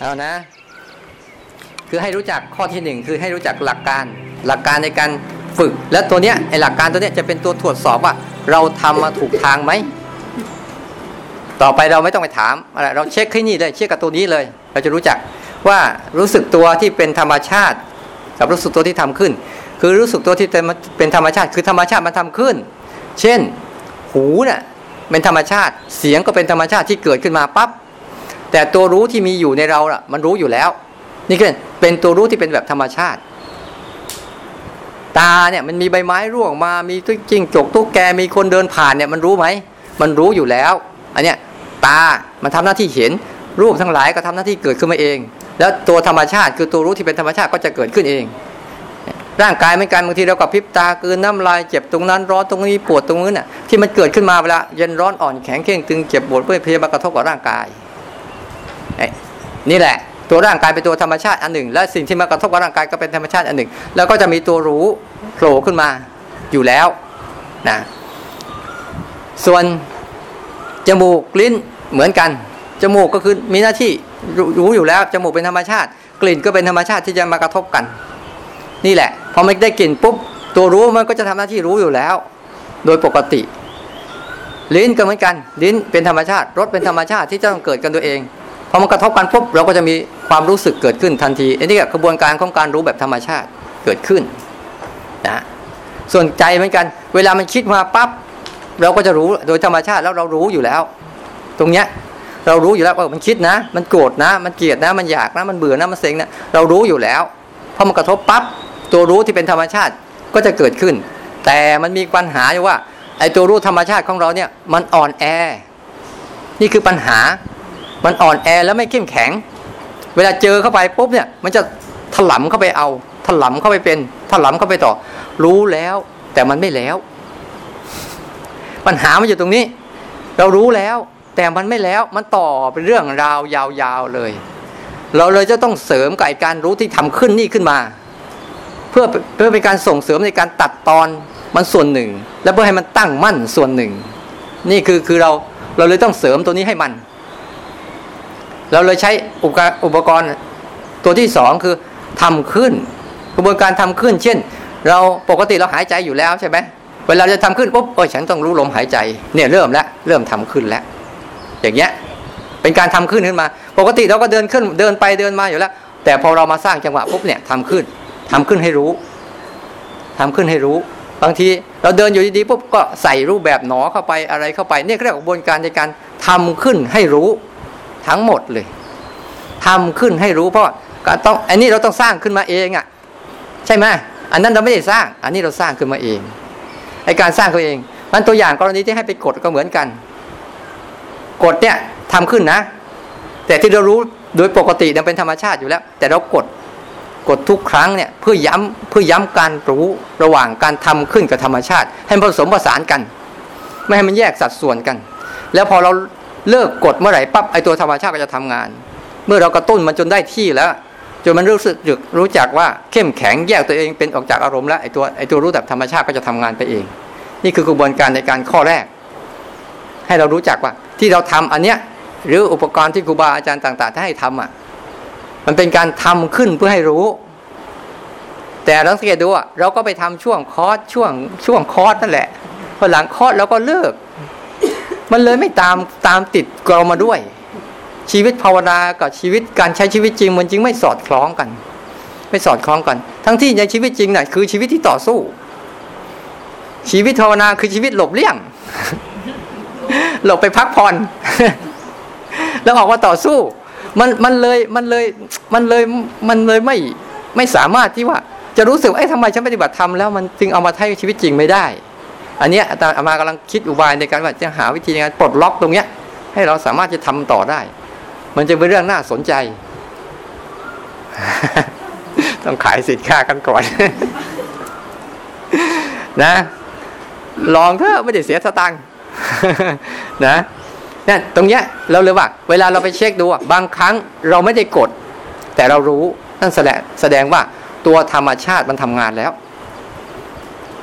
เอานะ คือให้รู้จักข้อที่หนึ่งคือให้รู้จักหลักการ หลักการในการฝึก และตัวเนี้ยไอหลักการตัวเนี้ยจะเป็นตัวตรวจสอบว่า เราทำมาถูกทางไหมต่อไปเราไม่ต้องไปถามอะไรเราเช็คให้นี่เลยเช็คกับตัวนี้เลย เราจะรู้จักว่ารู้สึกตัวที่เป็นธรรมชาติ กับรู้สึกตัวที่ทำขึ้น คือรู้สึกตัวที่เป็นธรรมชาติ คือธรรมชาติมันทำขึ้น เช่น หูเนะ่ยเป็นธรรมชาติ เสียงก็เป็นธรรมชาติที่เกิดขึ้นมาปั๊บ แต่ตัวรู้ที่มีอยู่ในเราล่ะ มันรู้อยู่แล้ว นี่คือเป็นตัวรู้ที่เป็นแบบธรรมชาติ ตาเนี่ยมันมีใบไม้ร่วงมา มีตุ๊กจิ้งจกตุ๊กแกมีคนเดินผ่านเนี่ย มันรู้ไหมมันรู้อยู่แล้ว อันเนี้ยตา มันทำหน้าที่เห็น รูปทั้งหลายก็ทำหน้าที่เกิดขึ้นมาเอง แล้วตัวธรรมชาติคือตัวรู้ที่เป็นธรรมชาติก็จะเกิดขึ้นเอง ร่างกายเหมือนกันบางทีเราก็พริบตากืนน้ำลายเจ็บตรงนั้นร้อนตรงนี้ปวดตรงนี้น่ะที่มันเกิดขึ้นมาเวลาเย็นร้อนอ่อนแข็งเข่งตึงเจ็บปวดเพื่อเพลียมากระทบกับร่างกาย นี่แหละตัวร่างกายเป็นตัวธรรมชาติอันหนึ่ง และสิ่งที่มากระทบกับร่างกายก็เป็นธรรมชาติอันหนึ่ง แล้วก็จะมีตัวรู้โผล่ขึ้นมาอยู่แล้วนะส่วนจมูกลิ้นเหมือนกัน จมูกก็คือมีหน้าที่รู้อยู่แล้วจมูกเป็นธรรมชาติ กลิ่นก็เป็นธรรมชาติที่จะมากระทบกัน นี่แหละพอมันได้กลิ่นปุ๊บตัวรู้มันก็จะทำหน้าที่รู้อยู่แล้ว โดยปกติ ลิ้นก็เหมือนกัน ลิ้นเป็นธรรมชาติรสเป็นธรรมชาติที่จะต้องเกิดกันตัวเอง พอมันกระทบกันปุ๊บเราก็จะมีความรู้สึกเกิดขึ้นทันทีอันนี้กระบวนการของการรู้แบบธรรมชาติเกิดขึ้นนะส่วนใจเหมือนกัน เวลามันคิดมาปั๊บเราก็จะรู้โดยธรรมชาติแล้วเรารู้อยู่แล้ว ตรงเนี้ยเรารู้อยู่แล้วว่ามันคิดนะ มันโกรธนะ มันเกลียดนะ มันอยากนะ มันเบื่อนะ มันเซ็งนะ เรารู้อยู่แล้ว พอมันกระทบปั๊บ ตัวรู้ที่เป็นธรรมชาติก็จะเกิดขึ้น แต่มันมีปัญหาอยู่ว่า ไอ้ตัวรู้ธรรมชาติของเราเนี่ย มันอ่อนแอ นี่คือปัญหา มันอ่อนแอแล้วไม่เข้มแข็ง เวลาเจอเข้าไปปุ๊บเนี่ย มันจะถลำเข้าไปเอา ถลำเข้าไปเป็น ถลำเข้าไปต่อ รู้แล้วแต่มันไม่แล้ว ปัญหามันอยู่ตรงนี้ เรารู้แล้ว แต่มันไม่แล้ว มันต่อเป็นเรื่องราวยาวๆเลย เราเลยจะต้องเสริมกับการรู้ที่ทำขึ้นนี่ขึ้นมา เพื่อเพื่อเป็นการส่งเสริมในการตัดตอนมันส่วนหนึ่ง และเพื่อให้มันตั้งมั่นส่วนหนึ่ง นี่คือคือเราเราเลยต้องเสริมตัวนี้ให้มัน เราเลยใช้อุปกรณ์ตัวที่สองคือทำขึ้น กระบวนการทำขึ้น เช่น เราปกติเราหายใจอยู่แล้วใช่ไหมเวลาจะทำขึ้นปุ๊บโอ้ยฉันต้องรู้ลมหายใจเนี่ยเริ่มแล้วเริ่มทำขึ้นแล้ว อย่างเงี้ยเป็นการทำขึ้นขึ้นมา ปกติเราก็เดินขึ้นเดินไปเดินมาอยู่แล้ว แต่พอเรามาสร้างจังหวะปุ๊บเนี่ยทำขึ้นทำขึ้นให้รู้ทำขึ้นให้รู้ บางทีเราเดินอยู่ดีๆปุ๊บก็ใส่รูปแบบหนอเข้าไปอะไรเข้าไปเนี่ยเรียกกระบวนการในการทำขึ้นให้รู้ ทั้งหมดเลยทำขึ้นให้รู้เพราะการต้องอันนี้เราต้องสร้างขึ้นมาเองอะ ใช่ไหมอันนั้นเราไม่ได้สร้าง อันนี้เราสร้างขึ้นมาเองไอการสร้างตัวเองมันตัวอย่างกรณีที่ให้ไปกดก็เหมือนกัน กดเนี่ยทำขึ้นนะ แต่ที่เรารู้โดยปกติเนี่ยเป็นธรรมชาติอยู่แล้ว แต่เรากดกดทุกครั้งเนี่ยเพื่อย้ำเพื่อย้ำการรู้ระหว่างการทำขึ้นกับธรรมชาติ ให้ผสมผสานกัน ไม่ให้มันแยกสัดส่วนกัน แล้วพอเรา เลิกกดเมื่อไหร่ปั๊บไอตัวธรรมชาติก็จะทำงาน เมื่อเรากระตุ้นมันจนได้ที่แล้ว จนมันรู้สึกรู้จักว่าเข้มแข็งแยกตัวเองเป็นออกจากอารมณ์แล้วไอตัวไอตัวรู้แบบธรรมชาติก็จะทำงานไปเอง นี่คือกระบวนการในการข้อแรก ให้เรารู้จักว่าที่เราทำอันเนี้ยหรืออุปกรณ์ที่ครูบาอาจารย์ต่างๆถ้าให้ทำอะมันเป็นการทำขึ้นเพื่อให้รู้ แต่เราสังเกตดูอะเราก็ไปทำช่วงคอร์สช่วงช่วงคอร์สนั่นแหละพอหลังคอร์สเราก็เลิก มันเลยไม่ตามตามติดเรามาด้วย ชีวิตภาวนากับชีวิตการใช้ชีวิตจริง มันจริงไม่สอดคล้องกัน ไม่สอดคล้องกัน ทั้งที่ในชีวิตจริงน่ะคือชีวิตที่ต่อสู้ ชีวิตภาวนาคือชีวิตหลบเลี่ยง หลบไปพักผ่อนแล้วออกมาต่อสู้ มันมันเลยมันเลยมันเลยมันเลยไม่ไม่สามารถที่ว่า จะรู้สึกไอ้ทำไมฉันปฏิบัติธรรมแล้วมันจึงเอามาใช้ชีวิตจริงไม่ได้ อันเนี้ยอาตมากำลังคิดอุบายในการว่าจะหาวิธีในการปลดล็อกตรงเนี้ย ให้เราสามารถจะทำต่อได้ มันจะเป็นเรื่องน่าสนใจ ต้องขายสินค้ากันก่อน นะ ลองเถอะไม่ได้เสียสตังค์นะนี่ตรงเนี้ยเราเลยว่า เวลาเราไปเช็คดูบางครั้งเราไม่ได้กด แต่เรารู้นั่นแสดงแสดงว่าตัวธรรมชาติมันทำงานแล้ว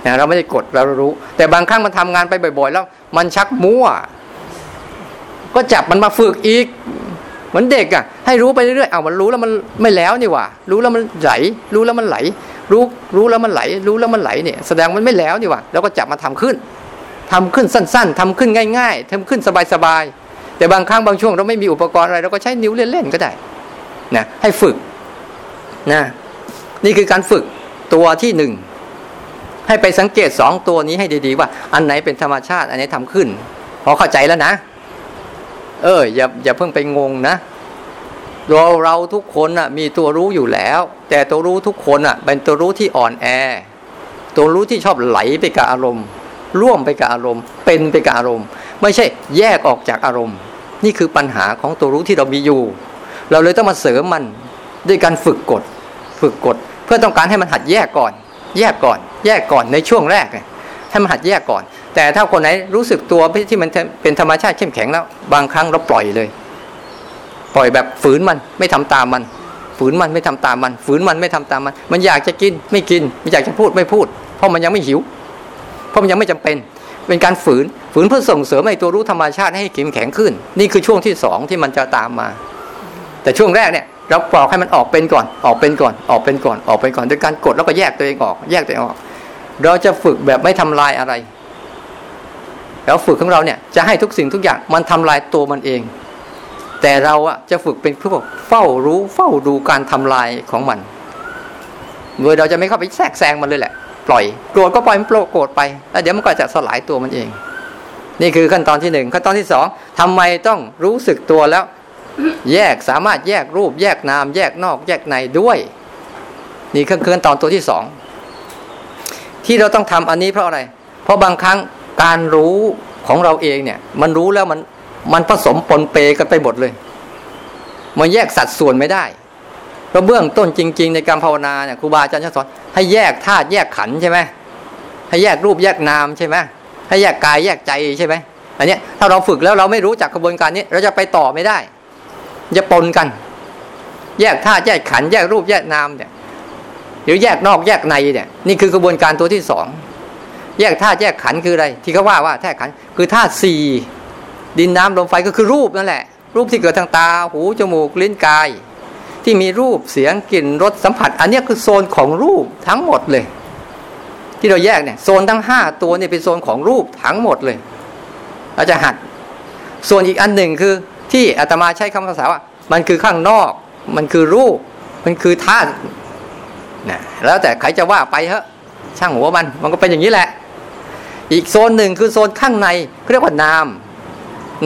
นะเราไม่ได้กดเรารู้ แต่บางครั้งมันทำงานไปบ่อย ๆ แล้ว มันชักมั่ว ก็จับมันมาฝึกอีก เหมือนเด็กอะ ให้รู้ไปเรื่อยๆเอามันรู้แล้วมันไม่แล้วนี่ว่า รู้แล้วมันไหล รู้แล้วมันไหล รู้รู้แล้วมันไหล รู้แล้วมันไหลเนี่ยแสดงมันไม่แล้วนี่ว่าแล้วก็จับมาทำขึ้นทำขึ้นสั้น ๆทำขึ้นง่าย ๆทำขึ้นสบายๆแต่บางครั้งบางช่วงเราไม่มีอุปกรณ์อะไรเราก็ใช้นิ้วเล่นๆก็ได้นะให้ฝึกนะนี่คือการฝึกตัวที่หนึ่ง ให้ไปสังเกตสองตัวนี้ให้ดีๆ ว่า อันไหนเป็นธรรมชาติ อันไหนทำขึ้น พอเข้าใจแล้วนะ เอออย่าอย่าเพิ่งไปงงนะเราเราทุกคนอะมีตัวรู้อยู่แล้ว แต่ตัวรู้ทุกคนอะ เป็นตัวรู้ที่อ่อนแอ ตัวรู้ที่ชอบไหลไปกับอารมณ์ ร่วมไปกับอารมณ์ เป็นไปกับอารมณ์ ไม่ใช่แยกออกจากอารมณ์ นี่คือปัญหาของตัวรู้ที่เรามีอยู่ เราเลยต้องมาเสริมมันด้วยการฝึกกฎฝึกกฎเพื่อต้องการให้มันหัดแยกก่อน แยกก่อน แยกก่อนในช่วงแรกให้มันหัดแยกก่อน แต่ถ้าคนไหนรู้สึกตัวที่มันเป็นธรรมชาติเข้มแข็งแล้ว บางครั้งเราปล่อยเลย ปล่อยแบบฝืนมันไม่ทำตามมัน ฝืนมันไม่ทำตามมัน ฝืนมันไม่ทำตามมัน มันอยากจะกินไม่กินมันอยากจะพูดไม่พูด เพราะมันยังไม่หิว เพราะมันยังไม่จำเป็น เป็นการฝืนฝืนเพื่อส่งเสริมให้ตัวรู้ธรรมชาติให้เข้มแข็งขึ้น นี่คือช่วงที่สองที่มันจะตามมา แต่ช่วงแรกเนี่ย เราปลอกให้มันออกเป็นก่อน ออกเป็นก่อน ออกเป็นก่อน ออกเป็นก่อนโดยการกดแล้วก็แยกตัวเองออก แยกตัวเองออก เราจะฝึกแบบไม่ทำลายอะไร แล้วฝึกของเราเนี่ยจะให้ทุกสิ่งทุกอย่างมันทำลายตัวมันเอง แต่เราอะจะฝึกเป็นพวกเฝ้ารู้เฝ้าดูการทำลายของมัน โดยเราจะไม่เข้าไปแทรกแซงมันเลยแหละ ปล่อยโกรธก็ปล่อยมันโกรธไป แล้วเดี๋ยวมันก็จะสลายตัวมันเอง นี่คือขั้นตอนที่หนึ่งขั้นตอนที่สองทำไมต้องรู้สึกตัวแล้ว แยกสามารถแยกรูป แยกนาม แยกนอกแยกในด้วย นี่เครื่อขั้นตอนตัวที่สองที่เราต้องทำอันนี้เพราะอะไร เพราะบางครั้งการรู้ของเราเองเนี่ย มันรู้แล้วมันมันผสมปนเปกันไปหมดเลย มันแยกสัดส่วนไม่ได้เพราะเบื้องต้นจริง ๆ ในการภาวนาเนี่ยครูบาอาจารย์สอนให้แยกธาตุแยกขันใช่ไหมให้แยกรูปแยกนามใช่ไหมให้แยกกายแยกใจใช่ไหมอันนี้ถ้าเราฝึกแล้วเราไม่รู้จักกระบวนการนี้ เราจะไปต่อไม่ได้ จะปนกัน แยกธาตุแยกขันแยกรูปแยกนามเนี่ยหรือแยกนอกแยกในเนี่ยนี่คือกระบวนการตัวที่สองแยกธาตุแยกขันคืออะไร ที่เขาว่าว่าธาตุขันคือธาตุสี่ดินน้ำลมไฟก็คือรูปนั่นแหละ รูปที่เกิดทางตาหูจมูกลิ้นกาย ที่มีรูปเสียงกลิ่นรสสัมผัส อันนี้คือโซนของรูปทั้งหมดเลย ที่เราแยกเนี่ยโซนทั้งห้าตัวเนี่ยเป็นโซนของรูปทั้งหมดเลย เราจะหัดส่วนอีกอันหนึ่งคือ ที่อาตมาใช้คำภาษาว่า มันคือข้างนอก มันคือรูป มันคือธาตุนะแล้วแต่ใครจะว่าไปเถอะช่างหัวมันมันก็เป็นอย่างนี้แหละ อีกโซนหนึ่งคือโซนข้างในเรียกว่านาม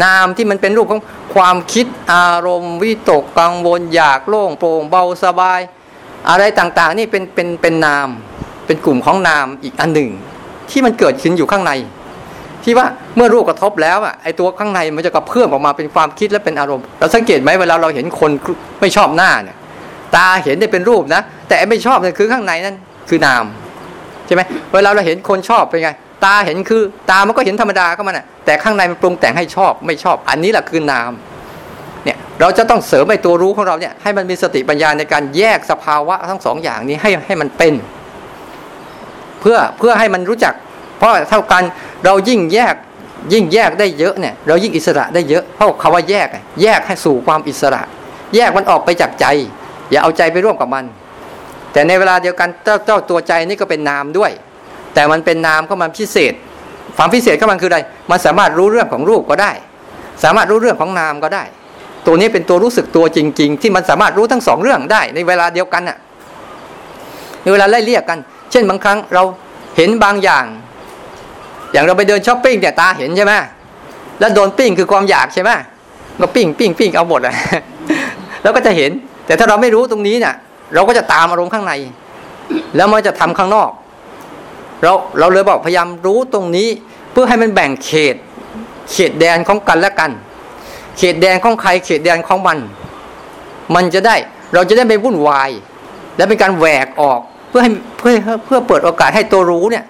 นามที่มันเป็นรูปของความคิดอารมณ์วิตกกังวลอยากโล่งโปร่งเบาสบาย อะไรต่างๆ นี่เป็นเป็นเป็นนาม เป็นกลุ่มของนามอีกอันหนึ่ง ที่มันเกิดขึ้นอยู่ข้างใน ที่ว่าเมื่อรูปกระทบแล้วอะไอตัวข้างในมันจะกระเพื่อมออกมาเป็นความคิดและเป็นอารมณ์เราสังเกตไหมเวลาเราเห็นคนไม่ชอบหน้าเนี่ย ตาเห็นได้เป็นรูปนะ แต่ไม่ชอบเนี่ยคือข้างในนั่นคือนามใช่ไหมเวลาเราเห็นคนชอบเป็นไง ตาเห็นคือตามันก็เห็นธรรมดาก็มันอะแต่ข้างในมันปรุงแต่งให้ชอบไม่ชอบ อันนี้แหละคือนามเนี่ยเราจะต้องเสริมไอตัวรู้ของเราเนี่ยให้มันมีสติปัญญาในการแยกสภาวะทั้งสองอย่างนี้ให้ให้มันเป็น เพื่อเพื่อให้มันรู้จัก เพราะเท่ากัน เรายิ่งแยกยิ่งแยกได้เยอะเนี่ยเรายิ่งอิสระได้เยอะเพราะคาว่าแยก แยกให้สู่ความอิสระ แยกมันออกไปจากใจ อย่าเอาใจไปร่วมกับมัน แต่ในเวลาเดียวกันเจ้าเจ้าตัวใจนี่ก็เป็นนามด้วย แต่มันเป็นนามก็มันพิเศษความพิเศษก็มันคืออะไร มันสามารถรู้เรื่องของรูปก็ได้ สามารถรู้เรื่องของนามก็ได้ ตัวนี้เป็นตัวรู้สึกตัวจริง ๆ ที่มันสามารถรู้ทั้งสองเรื่องได้ ในเวลาเดียวกันน่ะในเวลาไล่เรียกกัน เช่นบางครั้งเราเห็นบางอย่าง อย่างเราไปเดินช้อปปิ้งแต่ยตาเห็นใช่ไหมแล้วโดนปิ้งคือความอยากใช่ไหมก็ปิ้งปิ้งปิ้งเอาหมดเลยแล้วก็จะเห็น แต่ถ้าเราไม่รู้ตรงนี้เนี่ยเราก็จะตามอารมณ์ข้างใน แล้วมันจะทำข้างนอก เราเราเลยบอกพยายามรู้ตรงนี้ เพื่อให้มันแบ่งเขต เขตแดนของกันและกัน เขตแดนของใครเขตแดนของมัน มันจะได้เราจะได้ไม่วุ่นวาย และเป็นการแหวกออกเพื่อให้เพื่อเพื่อเปิดโอกาสให้ตัวรู้เนี่ย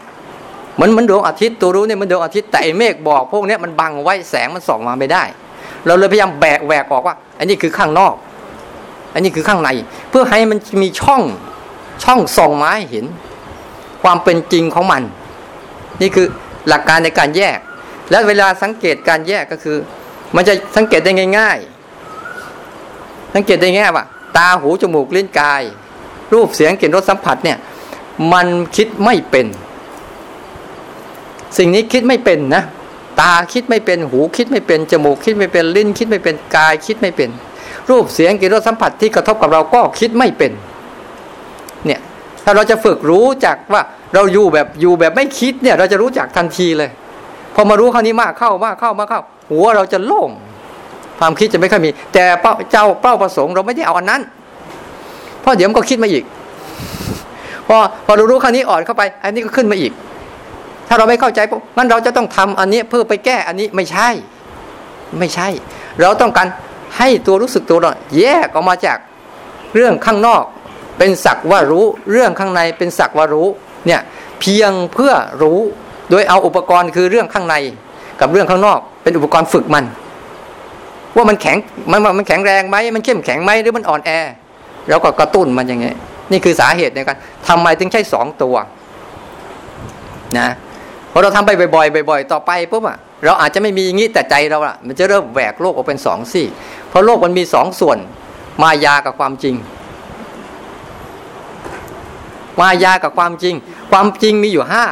มันมันดวงอาทิตย์ตัวรู้เนี่ยมันดวงอาทิตย์แต่ไอเมฆบอกพวกนี้มันบังไว้แสงมันส่องมาไม่ได้ เราเลยพยายามแบกแหวกออกว่า อันนี้คือข้างนอก อันนี้คือข้างใน เพื่อให้มันมีช่องช่องส่องมาให้เห็น ความเป็นจริงของมัน นี่คือหลักการในการแยก และเวลาสังเกตการแยกก็คือ มันจะสังเกตได้ง่าย ๆ สังเกตได้ง่ายว่า ตาหูจมูกลิ้นกาย รูปเสียงกลิ่นรสสัมผัสเนี่ย มันคิดไม่เป็น สิ่งนี้คิดไม่เป็นนะ ตาคิดไม่เป็นหูคิดไม่เป็นจมูกคิดไม่เป็นลิ้น คิดไม่เป็นกายคิดไม่เป็น รูปเสียงกลิ่นรสสัมผัสที่กระทบกับเราก็คิดไม่เป็น เนี่ยถ้าเราจะฝึกรู้จักว่าเราอยู่แบบอยู่แบบไม่คิดเนี่ย เราจะรู้จักทันทีเลย พอมารู้คราวนี้มากเข้ามากเข้ามากเข้า หัวเราจะโล่งความคิดจะไม่ค่อยมี แต่เจ้าเป้าประสงค์เราไม่ได้เอาอันนั้นเพราะเดี๋ยวมันก็คิดมาอีก พอพอเรารู้คราวนี้อ่อนเข้าไป อันนี้ก็ขึ้นมาอีก ถ้าเราไม่เข้าใจปุ๊บงั้นเราจะต้องทำอันนี้เพื่อไปแก้อันนี้ไม่ใช่ ไม่ใช่ เราต้องการให้ตัวรู้สึกตัวเราแยกออกมาจากเรื่องข้างนอก เป็นสักว่ารู้เรื่องข้างในเป็นสักว่ารู้เนี่ยเพียงเพื่อรู้โดยเอาอุปกรณ์คือเรื่องข้างในกับเรื่องข้างนอก เป็นอุปกรณ์ฝึกมัน ว่ามันแข็งมันมันแข็งแรงไหมมันเข้มแข็งไหมหรือมันอ่อนแอแล้วก็กระตุ้นมันอย่างเงี้ยนี่คือสาเหตุในการทำไมถึงใช้สองตัวนะ พอเราทำไปบ่อยๆบ่อย ๆ ต่อไปปุ๊บอะเราอาจจะไม่มีอย่างนี้แต่ใจเราอะมันจะเริ่มแหวกโลกออกเป็นสองสี่เพราะโลกมันมีสองส่วน มายากับความจริง มายากับความจริง ความจริงมีอยู่ห้า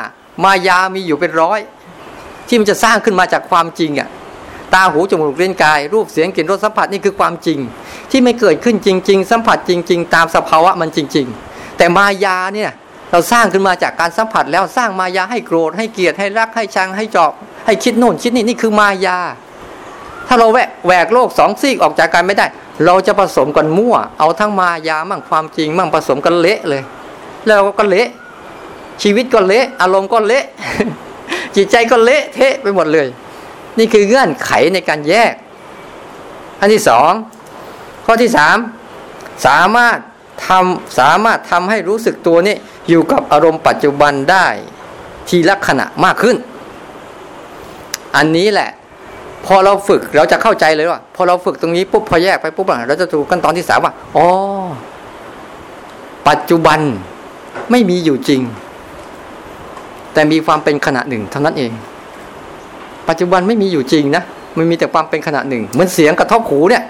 มายามีอยู่เป็นร้อย ที่มันจะสร้างขึ้นมาจากความจริงอะตาหูจมูกเล่นกาย รูปเสียงกลิ่นรสสัมผัสนี่คือความจริง ที่ไม่เกิดขึ้นจริง ๆ สัมผัสจริง ๆ ตามสภาวะมันจริง ๆ แต่มายาเนี่ย เราสร้างขึ้นมาจากการสัมผัสแล้วสร้างมายาให้โกรธให้เกลียดให้รักให้ชังให้จอบให้คิดโน่นคิดนี่นี่คือมายา ถ้าเราแหวกแหวกโลกสองซีกออกจากกันไม่ได้ เราจะผสมกันมั่ว เอาทั้งมายามั่งความจริงมั่งผสมกันเละเลย แล้วก็เละ ชีวิตก็เละ อารมณ์ก็เละ จิตใจก็เละเทะไปหมดเลย นี่คือเงื่อนไขในการแยก อันที่สองข้อที่สามสามารถทำสามารถทำให้รู้สึกตัวนี้ อยู่กับอารมณ์ปัจจุบันได้ทีละขณะมากขึ้น อันนี้แหละ พอเราฝึกเราจะเข้าใจเลยว่า พอเราฝึกตรงนี้ปุ๊บพอแยกไปปุ๊บเราจะถูกขั้นตอนที่สามว่าอ๋อปัจจุบันไม่มีอยู่จริง แต่มีความเป็นขณะหนึ่งเท่านั้นเอง ปัจจุบันไม่มีอยู่จริงนะมันมีแต่ความเป็นขณะหนึ่งเหมือนเสียงกระทบหูเนี่ย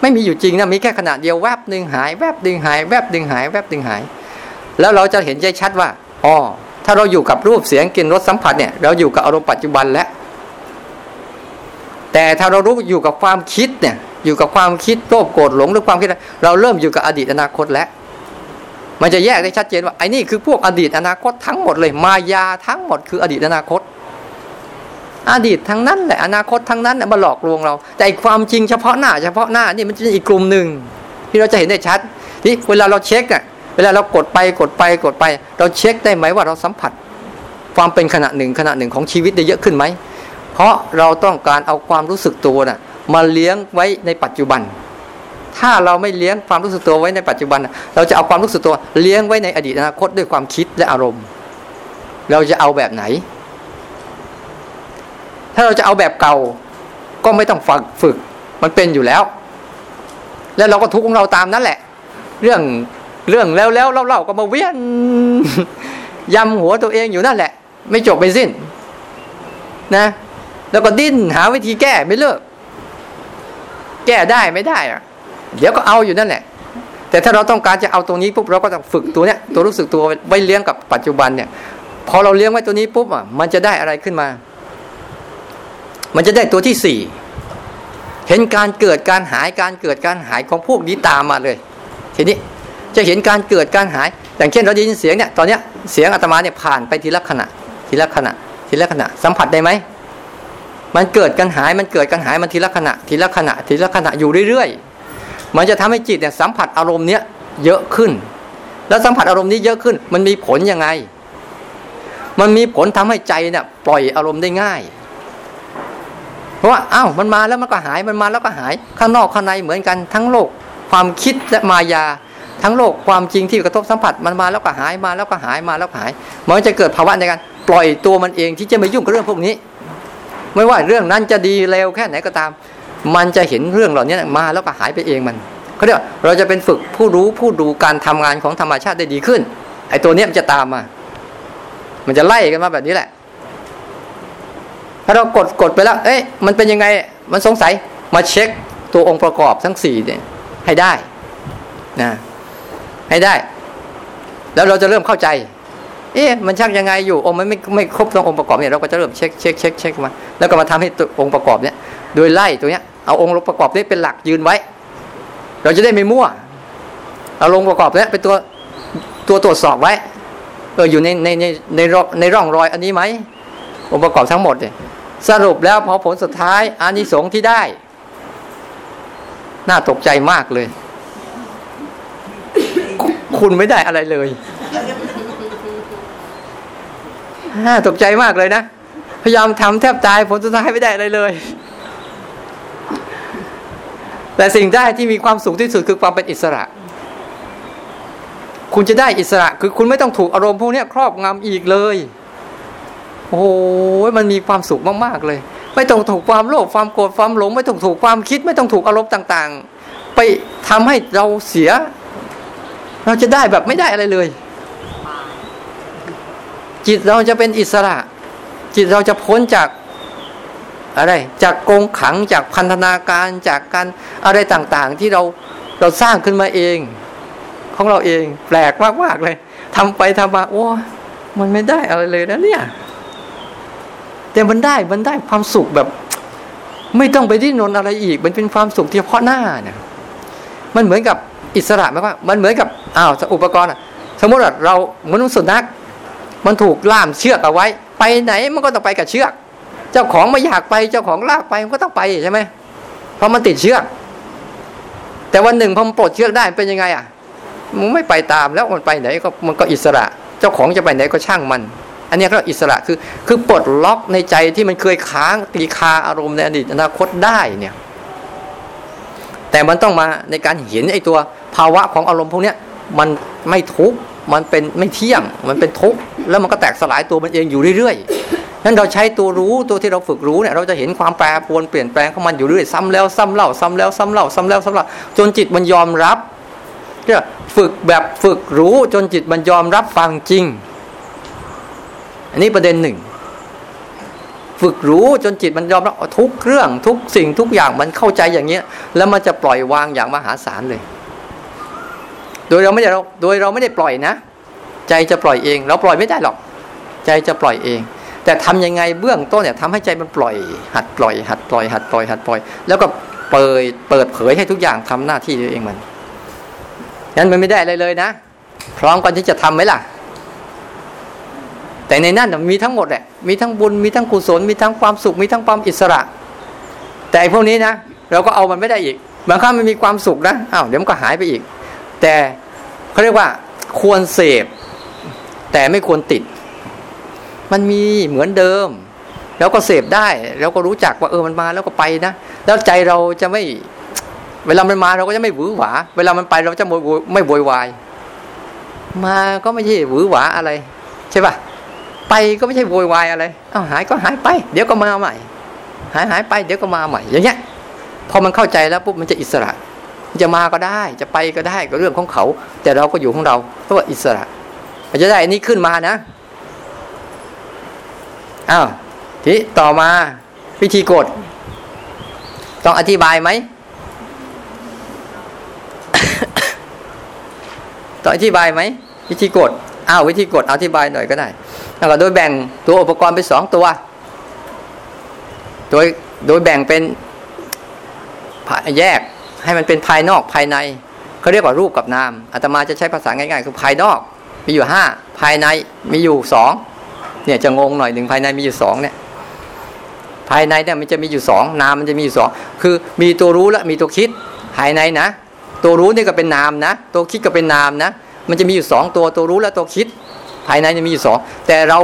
ไม่มีอยู่จริงนะมีแค่ขณะเดียวแวบหนึ่งหาย แวบหนึ่งหาย แวบหนึ่งหาย แวบหนึ่งหาย แล้วเราจะเห็นใจชัดว่าอ๋อถ้าเราอยู่กับรูปเสียงกลิ่นรสสัมผัสเนี่ยเราอยู่กับอารมณ์ปัจจุบันแล้ว แต่ถ้าเรารู้อยู่กับความคิดเนี่ยอยู่กับความคิดโลภโกรธหลงหรือความคิด เราเริ่มอยู่กับอดีตอนาคตแล้ว มันจะแยกได้ชัดเจนว่าไอ้นี่คือพวกอดีตอนาคตทั้งหมดเลย มายาทั้งหมดคืออดีตอนาคต อดีตทั้งนั้นแหละอนาคตทั้งนั้นมาหลอกลวงเรา แต่ความจริงเฉพาะหน้า เฉพาะหน้านี่มันจะอีกกลุ่มหนึ่งที่เราจะเห็นได้ชัดที่เวลาเราเช็คอะ เวลาเรากดไปกดไปกดไป เราเช็คได้ไหมว่าเราสัมผัส ความเป็นขณะหนึ่งขณะหนึ่งของชีวิตได้เยอะขึ้นไหม เพราะเราต้องการเอาความรู้สึกตัวน่ะมาเลี้ยงไว้ในปัจจุบัน ถ้าเราไม่เลี้ยงความรู้สึกตัวไว้ในปัจจุบัน เราจะเอาความรู้สึกตัวเลี้ยงไว้ในอดีตอนาคตด้วยความคิดและอารมณ์ เราจะเอาแบบไหน ถ้าเราจะเอาแบบเก่าก็ไม่ต้องฝึกฝึก มันเป็นอยู่แล้ว แล้วเราก็ทุกข์ของเราตามนั่นแหละ เรื่อง เรื่องแล้วแล้วเล่าๆก็มาเวียนยำหัวตัวเองอยู่นั่นแหละ ไม่จบไม่สิ้น นะ แล้วก็ดิ้นหาวิธีแก้ไม่เลิก แก้ได้ไม่ได้อะเดี๋ยวก็เอาอยู่นั่นแหละ แต่ถ้าเราต้องการจะเอาตรงนี้ปุ๊บเราก็ต้องฝึกตัวเนี้ยตัวรู้สึกตัวไว้เลี้ยงกับปัจจุบันเนี่ย พอเราเลี้ยงไว้ตัวนี้ปุ๊บอะมันจะได้อะไรขึ้นมา มันจะได้ตัวที่สี่เห็นการเกิดการหายการเกิดการหายของพวกนี้ตามมาเลย ทีนี้ จะเห็นการเกิดการหาย อย่างเช่นเราได้ยินเสียงเนี่ยตอนเนี้ยเสียงอาตมาเนี่ยผ่านไปทีละขณะ ทีละขณะ ทีละขณะ สัมผัสได้ไหมมันเกิดการหายมันเกิดการหายมันทีละขณะ ทีละขณะ ทีละขณะอยู่เรื่อยๆ มันจะทำให้จิตเนี่ยสัมผัสอารมณ์เนี้ยเยอะขึ้น แล้วสัมผัสอารมณ์นี้เยอะขึ้น มันมีผลยังไง มันมีผลทำให้ใจเนี่ยปล่อยอารมณ์ได้ง่าย เพราะว่าอ้าวมันมาแล้วมันก็หายมันมาแล้วก็หาย ข้างนอกข้างในเหมือนกันทั้งโลก ความคิดและมายา ทั้งโลกความจริงที่กระทบสัมผัสมันมาแล้วก็หายมาแล้วก็หายมาแล้วหาย มันจะเกิดภาวะในการปล่อยตัวมันเองที่จะไม่ยุ่งกับเรื่องพวกนี้ ไม่ว่าเรื่องนั้นจะดีเร็วแค่ไหนก็ตาม มันจะเห็นเรื่องเหล่านี้มาแล้วก็หายไปเองมันเขาเรียกเราจะเป็นฝึกผู้รู้ผู้ดูการทำงานของธรรมชาติได้ดีขึ้นไอ้ตัวนี้มันจะตามมา มันจะไล่กันมาแบบนี้แหละ ถ้าเรากดกดไปแล้ว เอ๊ะมันเป็นยังไง มันสงสัย มาเช็คตัวองค์ประกอบทั้งสี่เนี่ยให้ได้นะ ให้ได้ แล้วเราจะเริ่มเข้าใจ เอ๊ะมันชักยังไงอยู่องค์มันไม่ไม่ครบตรงองค์ประกอบเนี่ยเราก็จะเริ่มเช็คเช็คเช็คเช็คมาแล้วก็มาทำให้องค์ประกอบเนี่ย โดยไล่ตัวเนี้ยเอาองค์ประกอบนี้เป็นหลักยืนไว้ เราจะได้ไม่มั่วเอาองค์ประกอบเนี้ยเป็นตัวตัวตรวจสอบไว้เอออยู่ในในในในในร่องรอยอันนี้ไหมองค์ประกอบทั้งหมดเนี่ยสรุปแล้วพอผลสุดท้ายอานิสงส์ที่ได้ น่าตกใจมากเลย คุณไม่ได้อะไรเลยน่าตกใจมากเลยนะ พยายามทำแทบตายผลสุดท้ายไม่ได้อะไรเลย แต่สิ่งได้ที่มีความสุขที่สุดคือความเป็นอิสระ คุณจะได้อิสระ คือคุณไม่ต้องถูกอารมณ์พวกนี้ครอบงำอีกเลย โอ้โหมันมีความสุขมากๆเลย ไม่ต้องถูกความโลภความโกรธความหลง ไม่ต้องถูกความคิด ไม่ต้องถูกอารมณ์ต่าง ๆ ไปทำให้เราเสีย เราจะได้แบบไม่ได้อะไรเลย จิตเราจะเป็นอิสระ จิตเราจะพ้นจากอะไรจากกงขังจากพันธนาการจากการอะไรต่างๆ ที่เราเราสร้างขึ้นมาเอง ของเราเองแปลกมากๆเลยทำไปทำมาโอ้มันไม่ได้อะไรเลยนะเนี่ยแต่มันได้มันได้ความสุขแบบ ไม่ต้องไปดิ้นรนอะไรอีก มันเป็นความสุขที่เฉพาะหน้าเนี่ยมันเหมือนกับ อิสระไหมว่ามันเหมือนกับอ้าวอุปกรณ์สมมติว่าเรามนุษย์สุนัขมันถูกล่ามเชือกเอาไว้ ไปไหนมันก็ต้องไปกับเชือก เจ้าของไม่อยากไปเจ้าของลากไปมันก็ต้องไปใช่ไหมเพราะมันติดเชือก แต่วันหนึ่งพอมันปลดเชือกได้เป็นยังไงอะมันไม่ไปตามแล้วมันไปไหนก็มันก็อิสระ เจ้าของจะไปไหนก็ช่างมัน อันนี้ก็อิสระคือคือปลดล็อกในใจที่มันเคยค้างตีคาอารมณ์ในอดีตอนาคตได้เนี่ย แต่มันต้องมาในการเห็นไอ้ตัว ภาวะของอารมณ์พวกนี้มันไม่ทุกมันเป็นไม่เที่ยง มันเป็นทุกข์แล้วมันก็แตกสลายตัวมันเองอยู่เรื่อยๆนั้นเราใช้ตัวรู้ตัวที่เราฝึกรู้เนี่ยเราจะเห็นความแปรปรวนเปลี่ยนแปลงของมันอยู่เรื่อยซ้ำแล้วซ้ำเล่าซ้ำแล้วซ้ำเล่าซ้ำแล้วซ้ำเล่าจนจิตมันยอมรับเนี่ยฝึกแบบฝึกรู้จนจิตมันยอมรับฟังจริง อันนี้ประเด็นหนึ่งฝึกรู้จนจิตมันยอมรับทุกเรื่องทุกสิ่งทุกอย่างมันเข้าใจอย่างเงี้ยแล้วมันจะปล่อยวางอย่างมหาศาลเลย โดยเราไม่ได้เราโดยเราไม่ได้ปล่อยนะ ใจจะปล่อยเอง เราปล่อยไม่ได้หรอก ใจจะปล่อยเอง แต่ทำยังไงเบื้องต้นเนี่ยทำให้ใจมันปล่อย หัดปล่อย หัดปล่อยหัดปล่อยหัดปล่อย แล้วก็เปิดเปิดเผยให้ทุกอย่างทำหน้าที่ตัวเองมันนั้นมันไม่ได้อะไรเลยนะ พร้อมกันที่จะทํำไหมล่ะ แต่ในนั้นมีทั้งหมดแหละมีทั้งบุญมีทั้งกุศลมีทั้งความสุขมีทั้งความอิสระ แต่พวกนี้นะเราก็เอามันไม่ได้อีกบางครั้งมันมีความสุขนะอ้าวเดี๋ยวมันก็หายไปอีก แต่เขาเรียกว่าควรเสพ แต่ไม่ควรติด มันมีเหมือนเดิม แล้วก็เสพได้ แล้วก็รู้จักว่าเออมันมาแล้วก็ไปนะแล้วใจเราจะไม่ เวลามันมาเราก็จะไม่หวือหวา เวลามันไปเราจะไม่โวยวายมาก็ไม่ใช่หวือหวาอะไร ใช่ปะไปก็ไม่ใช่โวยวายอะไรเอาหายก็หายไป เดี๋ยวก็มาใหม่ หายหายไปเดี๋ยวก็มาใหม่ อย่างเงี้ยพอมันเข้าใจแล้วปุ๊บมันจะอิสระ จะมาก็ได้ จะไปก็ได้ก็เรื่องของเขา แต่เราก็อยู่ของเราเพราะว่าอิสระอาจจะได้อันนี้ขึ้นมานะอ้าวทีต่อมาวิธีกด ต้องอธิบายไหมต้องอธิบายไหมวิธีกดอ้าววิธีกดอธิบายหน่อยก็ได้แล้วก็โดยแบ่งตัวอุปกรณ์เป็นสองตัว โดยโดยแบ่งเป็นแยก ให้มันเป็นภายนอกภายในเขาเรียกว่ารูปกับนามอาตมาจะใช้ภาษาง่ายๆคือภายนอก มีอยู่ห้าภายในมีอยู่สองเนี่ยจะงงหน่อยหนึ่งภายในมีอยู่สองเนี่ยภายในเนี่ยมันจะมีอยู่สองนามมันจะมีอยู่สองคือมีตัวรู้และมีตัวคิดภายในนะ ตัวรู้นี่ก็เป็นนามนะ ตัวคิดก็เป็นนามนะ มันจะมีอยู่สองตัวตัวรู้และตัวคิด ภายในจะมีอยู่สองแต่เรา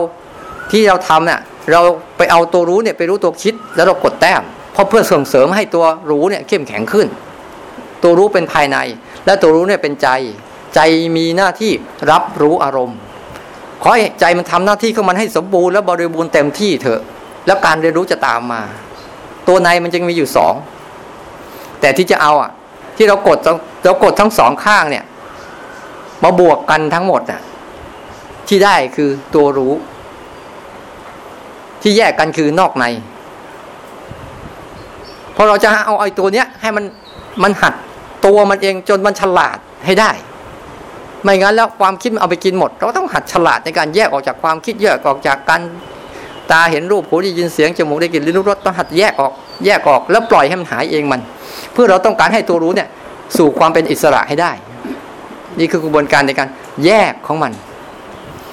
ที่เราทำเนี่ยเราไปเอาตัวรู้เนี่ยไปรู้ตัวคิดแล้วเรากดแต้มเพราะเพื่อส่งเสริมให้ตัวรู้เนี่ยเข้มแข็งขึ้น ตัวรู้เป็นภายใน และตัวรู้เนี่ยเป็นใจ ใจมีหน้าที่รับรู้อารมณ์ขอให้ใจมันทำหน้าที่ของมันให้สมบูรณ์และบริบูรณ์เต็มที่เถอะ แล้วการเรียนรู้จะตามมา ตัวในมันจึงมีอยู่สองแต่ที่จะเอาอะ ที่เรากดเรากดทั้งสองข้างเนี่ยมาบวกกันทั้งหมดอะที่ได้คือตัวรู้ ที่แยกกันคือนอกในพอเราจะเอาไอ้ตัวเนี้ย ให้มัน มันหัดตัวมันเองจนมันฉลาดให้ได้ ไม่งั้นแล้วความคิดมันเอาไปกินหมด เราต้องหัดฉลาดในการแยกออกจากความคิดแยกออกจากการตาเห็นรูปหูได้ยินเสียงจมูกได้กลิ่นลิ้นรู้รสต้องหัดแยกออก แยกออกแล้วปล่อยให้มันหายเองมัน เพื่อเราต้องการให้ตัวรู้เนี่ยสู่ความเป็นอิสระให้ได้ นี่คือกระบวนการในการแยกของมัน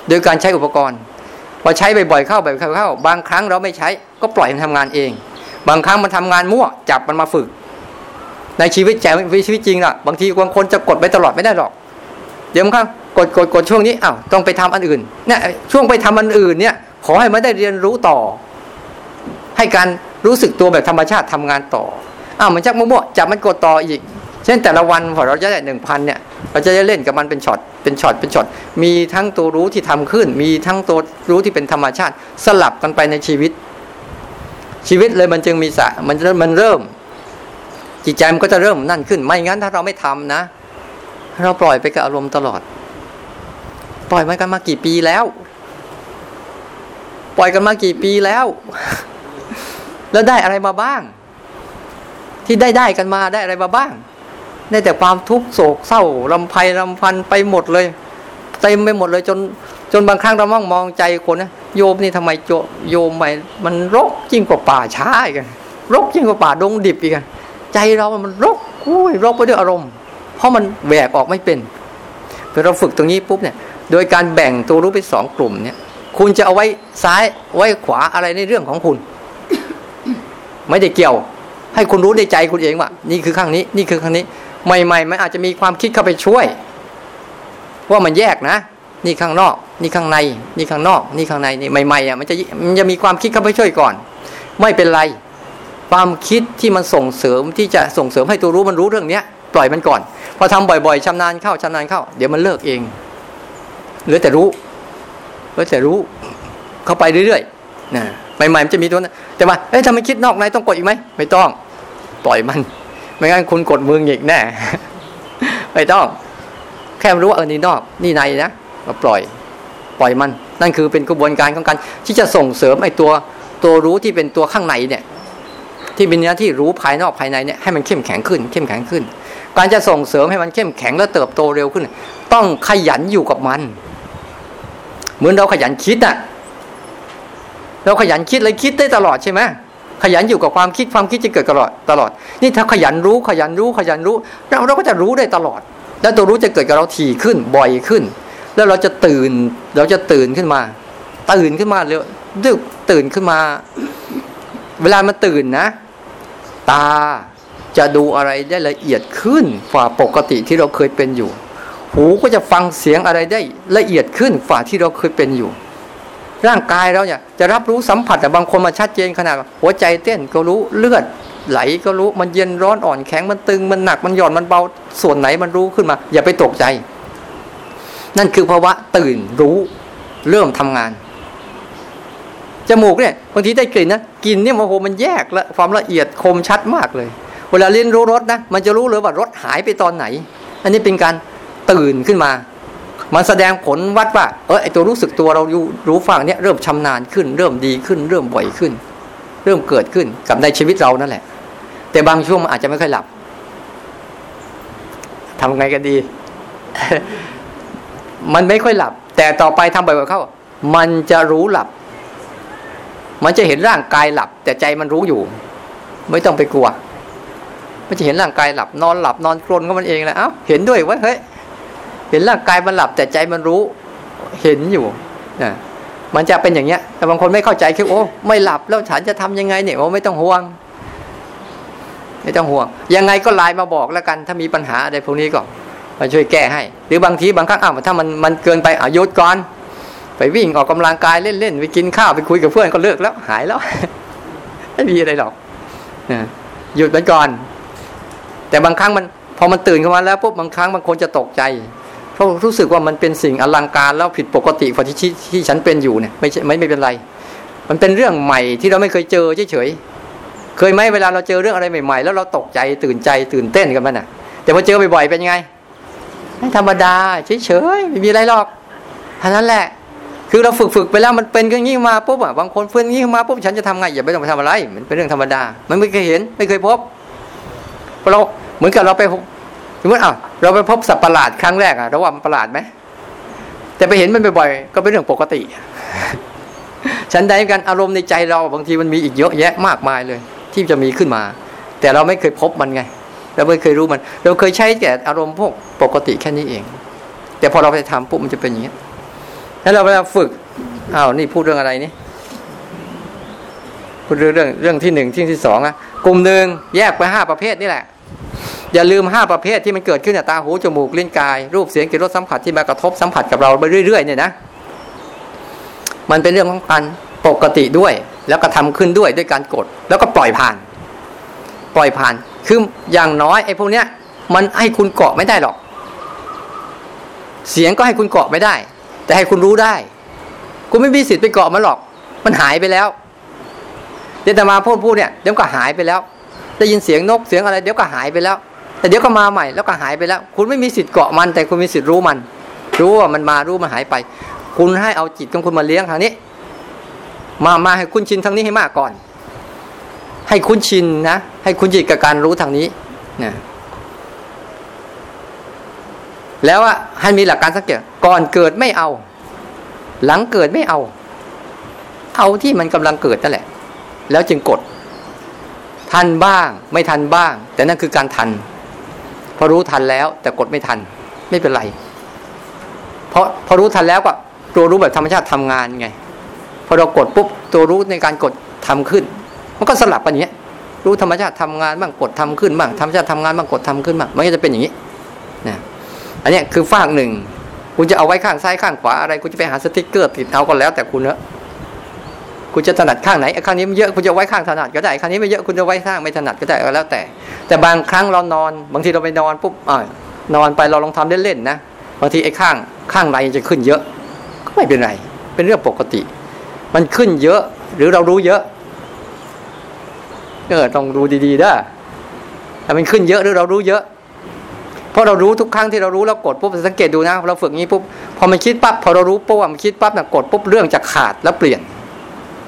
โดยการใช้อุปกรณ์พอใช้บ่อยๆเข้าบ่อยๆเข้า บางครั้งเราไม่ใช้ก็ปล่อยมันทำงานเอง บางครั้งมันทำงานมั่วจับมันมาฝึก ในชีวิตแจชีวิตจริงล่ะบางทีบางคนจะกดไปตลอดไม่ได้หรอก เดี๋ยวมันข้งกดกดกดช่วงนี้อ้าวต้องไปทำอันอื่นเนี่ยช่วงไปทำอันอื่นเนี่ยขอให้มันได้เรียนรู้ต่อ ให้การรู้สึกตัวแบบธรรมชาติทำงานต่ออ้าวมันชักมั่วจับมันกดต่ออีก เช่นแต่ละวันพอเราจะได้หนึ่งพันเนี่ยเราจะได้เล่นกับมันเป็นช็อตเป็นช็อตเป็นช็อตมีทั้งตัวรู้ที่ทำขึ้น มีทั้งตัวรู้ที่เป็นธรรมชาติ สลับกันไปในชีวิต ชีวิตเลยมันจึงมีสะมันมันเริ่ม จิตใจมันก็จะเริ่มนั่นขึ้น ไม่งั้นถ้าเราไม่ทำนะ เราปล่อยไปกับอารมณ์ตลอด ปล่อยมันกันมากี่ปีแล้ว ปล่อยกันมากี่ปีแล้ว แล้วได้อะไรมาบ้าง ที่ได้ได้กันมาได้อะไรมาบ้างได้แต่ความทุกข์โศกเศร้าลำไพลำพันไปหมดเลยเต็มไปหมดเลยจน จนบางครั้งเรามองมองใจคนนะโยมนี่ทำไมโจโยมไปมันรกยิ่งกว่าป่าช้าอีกรกยิ่งกว่าป่าดงดิบอีก ใจเรามันรกอุ้ยรกไปด้วยอารมณ์ เพราะมันแหวกออกไม่เป็นพอเราฝึกตรงนี้ปุ๊บเนี่ย โดยการแบ่งตัวรู้เป็นสองกลุ่มเนี่ย คุณจะเอาไว้ซ้ายไว้ขวาอะไรในเรื่องของคุณ ไม่ได้เกี่ยว ให้คุณรู้ในใจคุณเองว่า นี่คือข้างนี้ นี่คือข้างนี้ ใหม่ๆมันอาจจะมีความคิดเข้าไปช่วย ว่ามันแยกนะ นี่ข้างนอก นี่ข้างใน นี่ข้างนอก นี่ข้างในนี่ใหม่ๆอะมันจะมันจะมีความคิดเข้าไปช่วยก่อน ไม่เป็นไร ความคิดที่มันส่งเสริมที่จะส่งเสริมให้ตัวรู้มันรู้เรื่องเนี้ยปล่อยมันก่อน พอทำบ่อยๆชำนาญเข้าชำนาญเข้า เดี๋ยวมันเลิกเองเหลือแต่รู้ก็จะรู้ เข้าไปเรื่อยๆนะใหม่ๆมันจะมีตัวนั้นแต่ว่าเอ้ยทำไมคิดนอกในต้องกดอีกไหมไม่ต้อง ปล่อยมัน ไม่งั้นคุณกดมืออีกแน่ไม่ต้อง แค่รู้ว่าเออนี่นอกนี่ในนะมาปล่อย ปล่อยมัน นั่นคือเป็นกระบวนการของการที่จะส่งเสริมไอ้ตัวตัวรู้ที่เป็นตัวข้างในเนี่ย ที่เป็นเนื้อที่รู้ภายนอกภายในเนี่ยให้มันเข้มแข็งขึ้น เข้มแข็งขึ้น การจะส่งเสริมให้มันเข้มแข็งและเติบโตเร็วขึ้น ต้องขยันอยู่กับมัน เหมือนเราขยันคิดอะเราขยันคิดเลยคิดได้ตลอดใช่ไหมขยันอยู่กับความคิดความคิดจะเกิดตลอดตลอด นี่ถ้าขยันรู้ขยันรู้ขยันรู้ เราเราก็จะรู้ได้ตลอด แล้วตัวรู้จะเกิดกับเราถี่ขึ้นบ่อยขึ้น แล้วเราจะตื่นเราจะตื่นขึ้นมา ตื่นขึ้นมาเร็วดึกตื่นขึ้นมา เวลามันตื่นนะ ตาจะดูอะไรได้ละเอียดขึ้นกว่าปกติที่เราเคยเป็นอยู่ หูก็จะฟังเสียงอะไรได้ละเอียดขึ้นฝ่าที่เราเคยเป็นอยู่ ร่างกายเราเนี่ยจะรับรู้สัมผัสแต่บางคนมาชัดเจนขนาด หัวใจเต้นก็รู้เลือดไหลก็รู้มันเย็นร้อนอ่อนแข็งมันตึงมันหนักมันหย่อนมันเบาส่วนไหนมันรู้ขึ้นมา อย่าไปตกใจ นั่นคือภาวะตื่นรู้เริ่มทำงาน จมูกเนี่ยบางทีได้กลิ่นนะกลิ่นเนี่ยโอ้โหมันแยกและความละเอียดคมชัดมากเลย เวลาเรียนรู้รสนะมันจะรู้เลยว่ารสหายไปตอนไหน อันนี้เป็นการตื่นขึ้นมา มันแสดงผลวัดว่าเออไอตัวรู้สึกตัวเราอยู่รู้ฟังเนี้ยเริ่มชำนาญขึ้น เริ่มดีขึ้น เริ่มบ่อยขึ้น เริ่มเกิดขึ้นกับในชีวิตเรานั่นแหละ แต่บางช่วงมันอาจจะไม่ค่อยหลับทำไงกันดี มันไม่ค่อยหลับ แต่ต่อไปทำบ่อยๆเข้า มันจะรู้หลับ มันจะเห็นร่างกายหลับ แต่ใจมันรู้อยู่ ไม่ต้องไปกลัว มันจะเห็นร่างกายหลับ นอนหลับนอนกรนก็มันเองแหละเอ้าเห็นด้วยว่าเฮ้ยเห็นร่างกายมันหลับ แต่ใจมันรู้ เห็นอยู่นะมันจะเป็นอย่างเงี้ย แต่บางคนไม่เข้าใจคือโอ้ไม่หลับแล้วฉันจะทำยังไงเนี่ยโอ้ไม่ต้องห่วง ไม่ต้องห่วง ยังไงก็ไลน์มาบอกแล้วกัน ถ้ามีปัญหาอะไรพวกนี้ก็มาช่วยแก้ให้ หรือบางทีบางครั้งอ้าวถ้ามันมันเกินไปอายุก่อน ไปวิ่งออกกำลังกายเล่นๆไปกินข้าวไปคุยกับเพื่อนก็เลิกแล้ว หายแล้วไม่มีอะไรหรอกหยุดมันก่อน แต่บางครั้งมันพอมันตื่นขึ้นมาแล้วปุ๊บบางครั้งบางคนจะตกใจ เพราะรู้สึกว่ามันเป็นสิ่งอลังการแล้วผิดปกติกว่าที่ที่ฉันเป็นอยู่เนี่ยไม่ใช่ไม่ไม่เป็นไร มันเป็นเรื่องใหม่ที่เราไม่เคยเจอเฉยๆเคยไหมเวลาเราเจอเรื่องอะไรใหม่ ๆ แล้วเราตกใจตื่นใจตื่นเต้นกันมันอะ แต่พอเจอบ่อยๆเป็นยังไงธรรมดาเฉยๆไม่มีอะไรหรอกท่านั้นแหละ คือเราฝึกฝึกไปแล้วมันเป็นอย่างนี้มาปุ๊บอะบางคนเพื่อนงี้มาปุ๊บฉันจะทำไงอย่าไปต้องไปทำอะไร มันเป็นเรื่องธรรมดา มันไม่เคยเห็นไม่เคยพบเราเหมือนกับเราไปสมมติอ้าวเราไปพบสัตว์ประหลาดครั้งแรกอะเราว่ามันประหลาดไหมแต่ไปเห็นมันบ่อยๆก็เป็นเรื่องปกติฉันใดกันอารมณ์ในใจเราบางทีมันมีอีกเยอะแยะมากมายเลย ที่จะมีขึ้นมา แต่เราไม่เคยพบมันไง เราไม่เคยรู้มัน เราเคยใช้แต่อารมณ์พวกปกติแค่นี้เอง แต่พอเราไปทำปุ๊บมันจะเป็นอย่างนี้ แล้วเราเวลาฝึกอ้าวนี่พูดเรื่องอะไรนี่พูดเรื่องเรื่องเรื่องที่หนึ่งที่ที่สองอะกลุ่มหนึ่งแยกไปห้าประเภทนี่แหละ อย่าลืมห้าประเภทที่มันเกิดขึ้นจากตาหูจมูกลิ้นกาย รูปเสียงกลิ่นรสสัมผัสที่มากระทบสัมผัสกับเราไปเรื่อยๆเนี่ยนะมันเป็นเรื่องของการปกติด้วย แล้วก็ทำขึ้นด้วยด้วยการกด แล้วก็ปล่อยผ่าน ปล่อยผ่านคืออย่างน้อยไอ้พวกเนี้ย มันให้คุณเกาะไม่ได้หรอก เสียงก็ให้คุณเกาะไม่ได้ แต่ให้คุณรู้ได้ คุณไม่มีสิทธิ์ไปเกาะมันหรอก มันหายไปแล้วเดี๋ยวแต่มาพูดพูดเนี่ยเดี๋ยวก็หายไปแล้วได้ยินเสียงนกเสียงอะไรเดี๋ยวก็หายไปแล้ว แต่เดี๋ยวก็มาใหม่แล้วก็หายไปแล้ว คุณไม่มีสิทธิ์เกาะมัน แต่คุณมีสิทธิ์รู้มัน รู้ว่ามันมารู้มันหายไป คุณให้เอาจิตของคุณมาเลี้ยงทางนี้ มามาให้คุณชินทางนี้ให้มากก่อน ให้คุณชินนะ ให้คุณจิตกับการรู้ทางนี้นะแล้วว่าให้มีหลักการสังเกต ก่อนเกิดไม่เอา หลังเกิดไม่เอา เอาที่มันกำลังเกิดนั่นแหละ แล้วจึงกด ทันบ้างไม่ทันบ้าง แต่นั่นคือการทันพอรู้ทันแล้วแต่กดไม่ทัน ไม่เป็นไร เพราะพอรู้ทันแล้วก็ตัวรู้แบบธรรมชาติทำงานไง พอเรากดปุ๊บตัวรู้ในการกดทำขึ้น มันก็สลับกันอย่างนี้รู้ธรรมชาติทำงานบ้างกดทำขึ้นบ้างธรรมชาติทำงานบ้างกดทำขึ้นบ้างมันก็จะเป็นอย่างนี้นะอันนี้คือฝากหนึ่ง คุณจะเอาไว้ข้างซ้ายข้างขวาอะไรคุณจะไปหาสติ๊กเกอร์ติดเอาก็แล้วแต่คุณเนอะคุณจะถนัดข้างไหนข้างนี้มันเยอะคุณจะไว้ข้างถนัดก็ได้ข้างนี้ไม่เยอะคุณจะไว้ข้างไม่ถนัดก็ได้ก็แล้วแต่ แต่บางครั้งเรานอน บางทีเราไปนอนปุ๊บอ่านอนไปเราลองทำเล่นๆนะบางทีไอ้ข้างข้างในจะขึ้นเยอะ ก็ไม่เป็นไร เป็นเรื่องปกติ มันขึ้นเยอะหรือเรารู้เยอะเออต้องดูดีๆด้ะแต่มันขึ้นเยอะหรือเรารู้เยอะ เพราะเรารู้ทุกครั้งที่เรารู้แล้วกดปุ๊บสังเกตดูนะเราฝึกงี้ปุ๊บพอมันคิดปั๊บพอเรารู้ปุ๊บมันคิดปั๊บนี่กดปุ๊บเรื่องจะขาดแล้วเปลี่ยน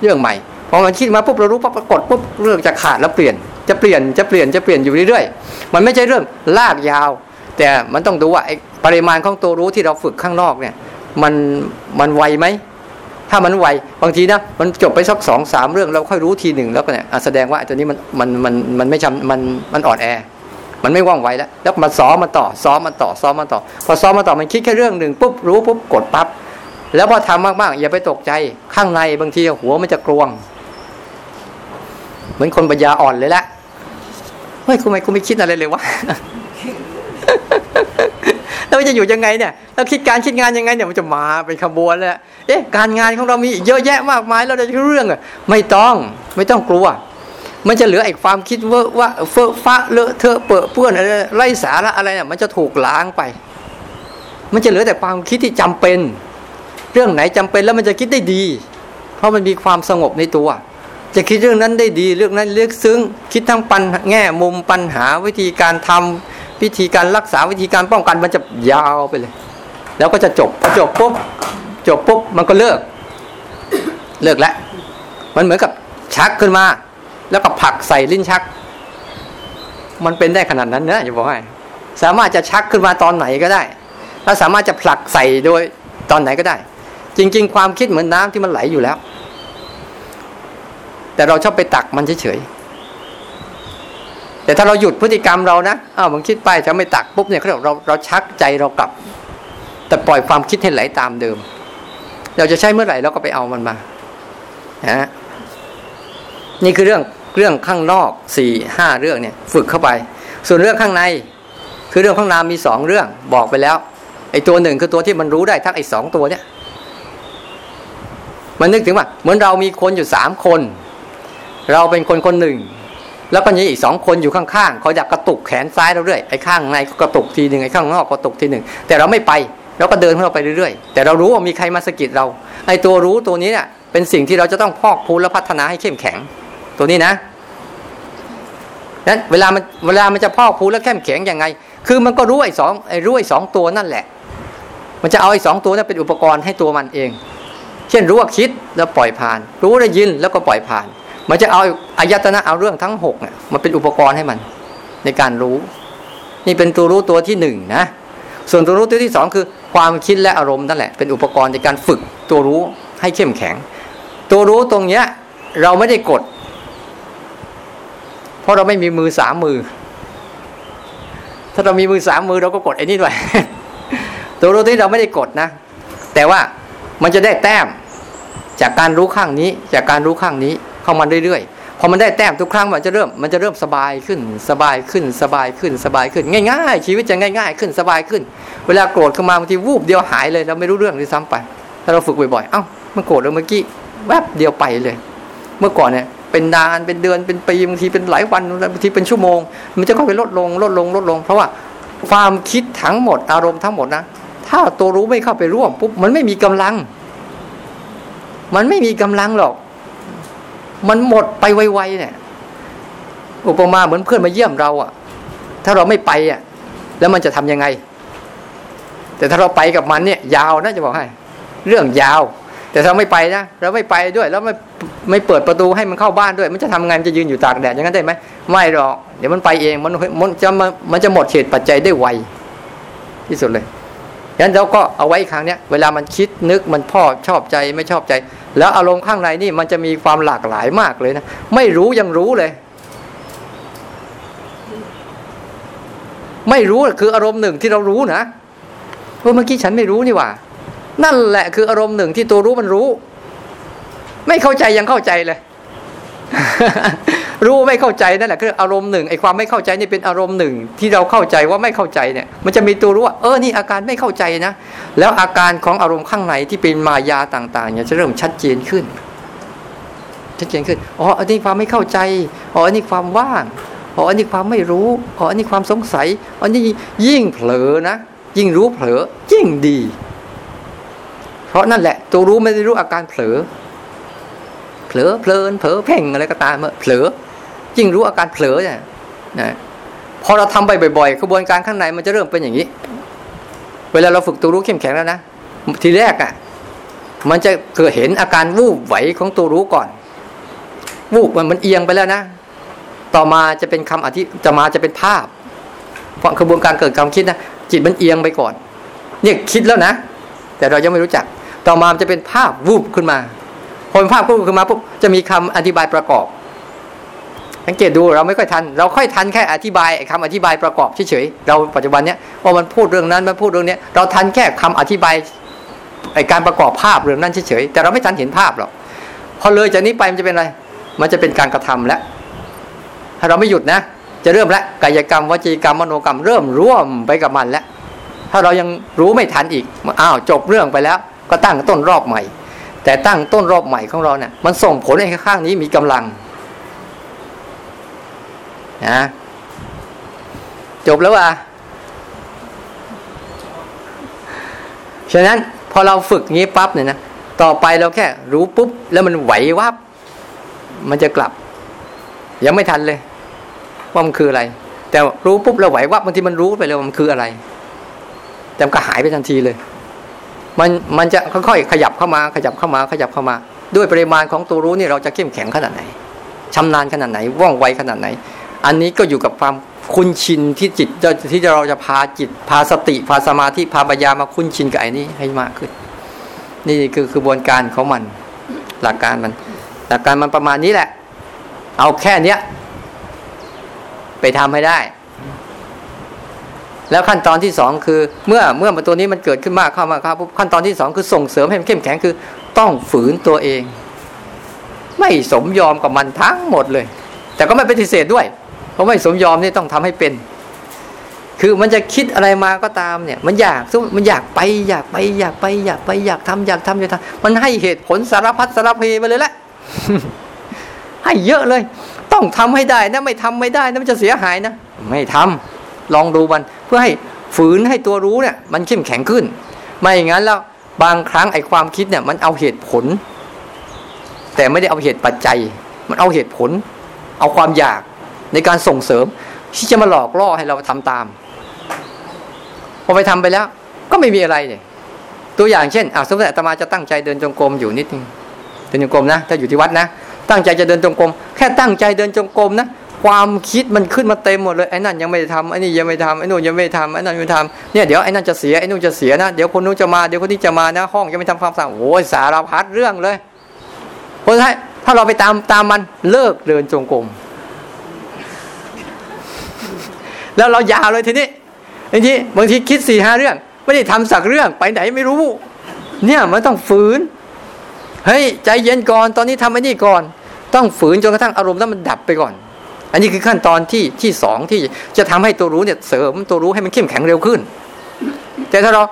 เรื่องใหม่พอมันคิดมาปุ๊บเรารู้ปั๊บกดปุ๊บเรื่องจะขาดแล้วเปลี่ยน จะเปลี่ยนจะเปลี่ยนจะเปลี่ยนอยู่เรื่อยๆ มันไม่ใช่เรื่องลากยาว แต่มันต้องดูว่าปริมาณของตัวรู้ที่เราฝึกข้างนอกเนี่ย มันมันไวไหมถ้ามันไวบางทีนะมันจบไปสักสองสามเรื่องเราค่อยรู้ทีหนึ่งแล้วก็เนี่ยแสดงว่าตัวนี้มันมันมันมันไม่จำมันมันอ่อนแอ มันไม่ว่องไวแล้ว แล้วมาซ้อมมาต่อ ซ้อมมาต่อ ซ้อมมาต่อ พอซ้อมมาต่อ มันคิดแค่เรื่องหนึ่งปุ๊บ รู้ปุ๊บ กดปั๊บ แล้วพอทำมากๆ อย่าไปตกใจ ข้างในบางทีหัวมันจะกลวง เหมือนคนปัญญาอ่อนเลยแหละเฮ้ยคุณไม่คุณไม่คิดอะไรเลยวะ แล้วจะอยู่ยังไงเนี่ย เราคิดการคิดงานยังไงเนี่ยมันจะมาเป็นขบวนเลยเอ๊ะ การงานของเรามีเยอะแยะมากมาย เราจะเรื่องอะไม่ต้อง ไม่ต้องกลัว มันจะเหลือไอ้ความคิดว่าว่าเฟ้อฟ้าเลอะเทอะเปื้อเปื้อนอะไรไร้สาระอะไรเนี่ยมันจะถูกล้างไป มันจะเหลือแต่ความคิดที่จำเป็น เรื่องไหนจำเป็นแล้วมันจะคิดได้ดี เพราะมันมีความสงบในตัว จะคิดเรื่องนั้นได้ดีเรื่องนั้นเลือกซึ้งคิดทั้งปัญแง่มุมปัญหาวิธีการทำวิธีการรักษาวิธีการป้องกันมันจะยาวไปเลย แล้วก็จะจบพอจบปุ๊บจบปุ๊บมันก็เลิก เลิกแล้วมันเหมือนกับชักขึ้นมา แล้วก็ผักใส่ลิ้นชัก มันเป็นได้ขนาดนั้นนะอย่าบอกให้สามารถจะชักขึ้นมาตอนไหนก็ได้ แล้วสามารถจะผลักใส่โดยตอนไหนก็ได้ จริง ๆ ความคิดเหมือนน้ำที่มันไหลอยู่แล้ว แต่เราชอบไปตักมันเฉยๆแต่ถ้าเราหยุดพฤติกรรมเรานะอ้าวมันคิดไปจะไม่ตักปุ๊บเนี่ยเขาเราเราชักใจเรากลับ แต่ปล่อยความคิดให้ไหลตามเดิม เราจะใช้เมื่อไหร่เราก็ไปเอามันมานะ นี่คือเรื่องเรื่องข้างนอกสี่ห้าเรื่องเนี่ยฝึกเข้าไป ส่วนเรื่องข้างใน คือเรื่องข้างนามมีสองเรื่องบอกไปแล้วไอ้ตัวหนึ่งคือตัวที่มันรู้ได้ทั้งไอ้สองตัวเนี่ยมันนึกถึงว่าเหมือนเรามีคนอยู่สามคน เราเป็นคนคนหนึ่ง แล้วก็มีอีกสองคนอยู่ข้างๆเขาอยากกระตุกแขนซ้ายเราเรื่อยไอ้ข้างในก็กระตุกทีหนึ่งไอ้ข้างนอกก็กระตุกทีหนึ่งแต่เราไม่ไปเราก็เดินของเราไปเรื่อยๆ แต่เรารู้ว่ามีใครมาสะกิดเราไอ้ตัวรู้ตัวนี้เนี่ยเป็นสิ่งที่เราจะต้องพอกพูนและพัฒนาให้เข้มแข็ง ตัวนี้นะนั้นเวลามันเวลามันจะพอกพูและเข้มแข็งยังไง คือมันก็รู้ไอ้สองไอ้รู้ไอ้สองตัวนั่นแหละ มันจะเอาไอ้สองตัวนั้นเป็นอุปกรณ์ให้ตัวมันเอง เช่นรู้ว่าคิดแล้วปล่อยผ่าน รู้ได้ยินแล้วก็ปล่อยผ่าน มันจะเอาอายตนะเอาเรื่องทั้งหกเนี่ยมันเป็นอุปกรณ์ให้มัน ในการรู้ นี่เป็นตัวรู้ตัวที่หนึ่งนะ ส่วนตัวรู้ตัวที่สองคือ ความคิดและอารมณ์นั่นแหละ เป็นอุปกรณ์ในการฝึกตัวรู้ให้เข้มแข็ง ตัวรู้ตรงเนี้ยเราไม่ได้กด ราะเราไม่มีมือสามมือ ถ้าเรามีมือสามมือเราก็กดไอ้นี่ด้วยตัวรู้ที่เราไม่ได้กดนะ แต่ว่ามันจะได้แต้มจากการรู้ข้างนี้ จากการรู้ข้างนี้เข้ามาเรื่อยๆพอมันได้แต้มทุกครั้งมันจะเริ่มมันจะเริ่มสบายขึ้น สบายขึ้นสบายขึ้นสบายขึ้น ง่าย ๆ ชีวิตจะง่าย ๆ ขึ้นสบายขึ้น เวลาโกรธขึ้นมาบางทีวูบเดียวหายเลยเราไม่รู้เรื่องด้วยซ้ำไป ถ้าเราฝึกบ่อยๆเอ้ามันโกรธแล้วเมื่อกี้แวบเดียวไปเลย เมื่อก่อนเนี่ย เป็นนานเป็นเดือนเป็นปีบางทีเป็นหลายวันบางทีเป็นชั่วโมง มันจะค่อยไปลดลงลดลงลดลง เพราะว่าความคิดทั้งหมดอารมณ์ทั้งหมดนะถ้าตัวรู้ไม่เข้าไปร่วมปุ๊บมันไม่มีกำลัง มันไม่มีกำลังหรอก มันหมดไปไวๆเนี่ยอุปมาเหมือนเพื่อนมาเยี่ยมเราอะถ้าเราไม่ไปอะ่ะแล้วมันจะทํำยังไง แต่ถ้าเราไปกับมันเนี่ย ยาวนะจะบอกให้ เรื่องยาว แต่ถ้าไม่ไปนะเราไม่ไปด้วยแล้วไม่ไม่เปิดประตูให้มันเข้าบ้านด้วย มันจะทำงานจะยืนอยู่ตากแดดอย่างนั้นได้ไหมไม่หรอกเดี๋ยวมันไปเองมันมันจะมันจะหมดเหตุปัจจัยได้ไวที่สุดเลยฉะนั้นเราก็เอาไว้ครั้งเนี้ยเวลามันคิดนึกมันพ่อชอบใจไม่ชอบใจ แล้วอารมณ์ข้างในนี่มันจะมีความหลากหลายมากเลยนะไม่รู้ยังรู้เลย ไม่รู้คืออารมณ์หนึ่งที่เรารู้นะเพราเมื่อกี้ฉันไม่รู้นี่ว่า นั่นแหละคืออารมณ์หนึ่งที่ตัวรู้มันรู้ ไม่เข้าใจยังเข้าใจเลย รู้ไม่เข้าใจนั่นแหละคืออารมณ์หนึ่งไอ้ความไม่เข้าใจนี่เป็นอารมณ์หนึ่ง ที่เราเข้าใจว่าไม่เข้าใจเนี่ย มันจะมีตัวรู้ว่าเออนี่อาการไม่เข้าใจนะแล้วอาการของอารมณ์ข้างในที่เป็นมายาต่างๆเนี่ยจะเริ่มชัดเจนขึ้นชัดเจนขึ้นอ๋ออันนี้ความไม่เข้าใจอ๋ออันนี้ความว่างอ๋ออันนี้ความไม่รู้อ๋ออันนี้ความสงสัยอ๋อนี่ยิ่งเผลอนะ ยิ่งรู้เผลอยิ่งดี ราะนั่นแหละ ตัวรู้ไม่ได้รู้อาการเผลอ เผลอเพลินเผลอเพ่งอะไรก็ตามเผลอยิ่งรู้อาการเผลอเนี่ยนะพอเราทำไปบ่อยๆกระบวนการข้างในมันจะเริ่มเป็นอย่างนี้ เวลาเราฝึกตัวรู้เข้มแข็งแล้วนะทีแรกอะ่ะ มันจะเกิดเห็นอาการวูบไหวของตัวรู้ก่อน วูบมันมันเอียงไปแล้วนะต่อมาจะเป็นคำอธิจะมาจะเป็นภาพเพราะกระบวนการเกิดความคิดนะจิตมันเอียงไปก่อน เนี่ยคิดแล้วนะ แต่เรายังไม่รู้จัก ต่อมาจะเป็นภาพวูบขึ้นมาพอเป็นภาพวูบขึ้นมาปุ๊บจะมีคำอธิบายประกอบ สังเกตดูเราไม่ค่อยทัน เราค่อยทันแค่อธิบายคำอธิบายประกอบเฉยๆเราปัจจุบันเนี้ยว่ามันพูดเรื่องนั้นมันพูดเรื่องนี้เราทันแค่คำอธิบายไอการประกอบภาพเรื่องนั้นเฉยๆแต่เราไม่ทันเห็นภาพหรอกพอเลยจากนี้ไปมันจะเป็นอะไร มันจะเป็นการกระทำแล้วถ้าเราไม่หยุดนะ จะเริ่มแล้วกายกรรมวจีกรรมมโนกรรม เริ่มร่วมไปกับมันแล้วถ้าเรายังรู้ไม่ทันอีกอ้าวจบเรื่องไปแล้ว ก็ตั้งต้นรอบใหม่ แต่ตั้งต้นรอบใหม่ของเราเนี่ยมันส่งผลให้ข้างนี้มีกำลังนะจบแล้วว่ะฉะนั้นพอเราฝึกงี้ปั๊บเนี่ยนะต่อไปเราแค่รู้ปุ๊บ แล้วมันไหววับมันจะกลับ ยังไม่ทันเลยว่ามันคืออะไร แต่รู้ปุ๊บเราไหววับบางทีมันรู้ไปเลยว่ามันคืออะไร แต่มันก็หายไปทันทีเลย มันมันจะค่อยๆขยับเข้ามาขยับเข้ามาขยับเข้ามา ด้วยปริมาณของตัวรู้นี่เราจะเข้มแข็งขนาดไหนชำนาญขนาดไหนว่องไวขนาดไหน อันนี้ก็อยู่กับความคุ้นชินที่จิตที่เราจะพาจิตพาสติพาสมาธิพาปัญญามาคุ้นชินกับไอ้นี้ให้มากขึ้น นี่คือกระบวนการของมันหลักการมัน หลักการมันประมาณนี้แหละ เอาแค่เนี้ยไปทำให้ได้ แล้วขั้นตอนที่สองคือ เมื่อเมื่อตัวนี้มันเกิดขึ้นมากเข้ามาครับขั้นตอนที่สองคือส่งเสริมให้มันเข้มแข็งคือ ต้องฝืนตัวเอง ไม่สมยอมกับมันทั้งหมดเลย แต่ก็ไม่ปฏิเสธด้วย เพราะไม่สมยอมนี่ต้องทำให้เป็น คือมันจะคิดอะไรมาก็ตามเนี่ย มันอยากมันอยากไปอยากไปอยากไปอยากไปอยากทำอยากทำอยากทำมันให้เหตุผลสารพัดสารเพไปเลยแหละให้เยอะเลย ต้องทำให้ได้นะไม่ทำไม่ได้นะมันจะเสียหายนะไม่ทำ ลองดูมันเพื่อให้ฝืนให้ตัวรู้เนี่ยมันเข้มแข็งขึ้น ไม่อย่างนั้นแล้วบางครั้งไอ้ความคิดเนี่ยมันเอาเหตุผล แต่ไม่ได้เอาเหตุปัจจัย มันเอาเหตุผล เอาความอยากในการส่งเสริม ที่จะมาหลอกล่อให้เราทำตามพอไปทำไปแล้ว ก็ไม่มีอะไรเนี่ยตัวอย่างเช่นอ่าสมมติอาตมาจะตั้งใจเดินจงกรมอยู่นิดนึงเดินจงกรมนะถ้าอยู่ที่วัดนะ ตั้งใจจะเดินจงกรมแค่ตั้งใจเดินจงกรมนะ ความคิดมันขึ้นมาเต็มหมดเลยไอ้นั่นยังไม่ทำไอ้นี่ยังไม่ทำไอ้นู่นยังไม่ทำไอ้นั่นยังไม่ทำเนี่ยเดี๋ยวไอ้นั่นจะเสียไอ้นู่นจะเสียนะเดี๋ยวคนนู้นจะมาเดี๋ยวคนนี้จะมานะ ห้องยังไม่ทำความสะอาดโอ้ยสารพัดเรื่องเลยเพราะฉะนั้นถ้าเราไปตามตามมันเลิกเดินจงกรมแล้วเรายาวเลยทีนี้บางทีบางทีคิดสี่ห้าเรื่อง ไม่ได้ทำสักเรื่องไปไหนไม่รู้ เนี่ยมันต้องฝืนเฮ้ยใจเย็นก่อนตอนนี้ทำไอ้นี่ก่อน ต้องฝืนจนกระทั่งอารมณ์นั้นมันดับไปก่อน อันนี้คือขั้นตอนที่ที่สองที่จะทำให้ตัวรู้เนี่ยเสริมตัวรู้ให้มันเข้มแข็งเร็วขึ้น แต่ถ้าเรา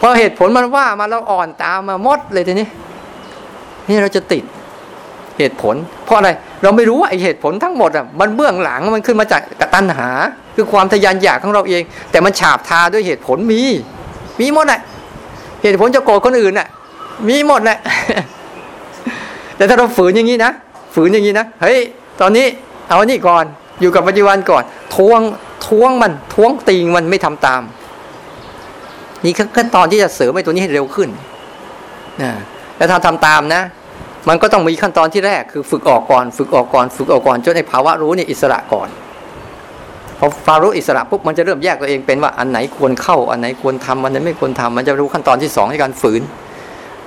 พอเหตุผลมันว่ามาเราอ่อนตามมาหมดเลยทีนี้นี่เราจะติดเหตุผล เพราะอะไรเราไม่รู้ว่าไอเหตุผลทั้งหมดอะมันเบื้องหลังมันขึ้นมาจากกตัณหา คือความทยานอยากของเราเอง แต่มันฉาบทาด้วยเหตุผลมี มีหมดแหละเหตุผลจะโกรธคนอื่นน่ะ มีหมดแหละแต่ถ้าเราฝืนอย่างนี้นะฝืนอย่างนี้นะเฮ้ยตอนนี้ เอานี่ก่อนอยู่กับปัจจุบันก่อนทวงทวงมันทวงตีงมันไม่ทำตาม นี่ขั้นตอนที่จะเสริมไอ้ตัวนี้ให้เร็วขึ้นนะแล้วถ้าทำตามนะ มันก็ต้องมีขั้นตอนที่แรกคือฝึกออกก่อน ฝึกออกก่อน ฝึกออกก่อนจนในภาวะรู้เนี่ยอิสระก่อนพอฟารู้อิสระปุ๊บมันจะเริ่มแยกตัวเองเป็นว่าอันไหนควรเข้าอันไหนควรทำอันไหนไม่ควรทำมันจะรู้ขั้นตอนที่สองในการฝืน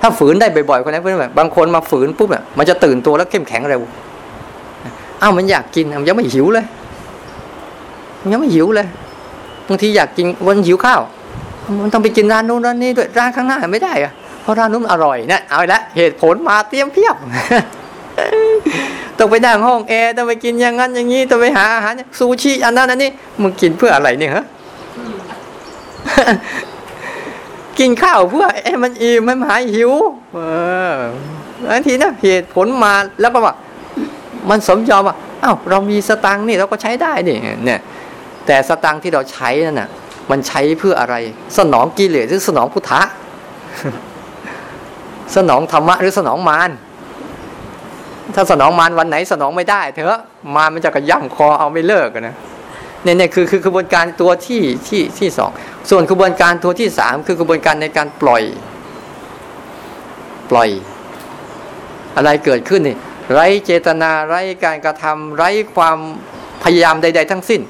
ถ้าฝืนได้บ่อยๆคนนั้นเพื่อนแบบบางคนมาฝืนปุ๊บเนี่ยมันจะตื่นตัวแล้วเข้มแข็งเร็ว อ้าวมันอยากกินมันยังไม่หิวเลย มันยังไม่หิวเลยบางทีอยากกินวันหิวข้าว มันต้องไปกินร้านนู้นร้านนี้ด้วยร้านข้างหน้าไม่ได้อะเพราะร้านนู้นอร่อยเนะเอาละเหตุผลมาเตรียมเพียบต้องไปนั่งห้องแอร์ต้องไปกินอย่างนั้นอย่างนี้ต้องไปหาอาหารซูชิอันนั้นอันนี้มึงกินเพื่ออะไรเนี่ยฮะกินข้าวเพื่อไอ้มันอิ่มมันหายหิว เอออันทีนะเหตุผลมาแล้วก็ว่า มันสมยอมว่าอ้าวเรามีสตังค์นี่เราก็ใช้ได้นี่เนี่ยแต่สตังค์ที่เราใช้นั่นน่ะ มันใช้เพื่ออะไร สนองกิเลสหรือสนองพุทธะสนองธรรมะหรือสนองมารถ้าสนองมารวันไหนสนองไม่ได้ เถอะมารมันจะกระย่ำคอเอาไม่เลิกนะเนี่ยเนี่ยคือคือกระบวนการตัวที่ที่ที่สองส่วนกระบวนการตัวที่สามคือกระบวนการในการปล่อย ปล่อย อะไรเกิดขึ้นนี่ ไร้เจตนาไร้การกระทำไร้ความพยายามใด ๆ ทั้งสิ้น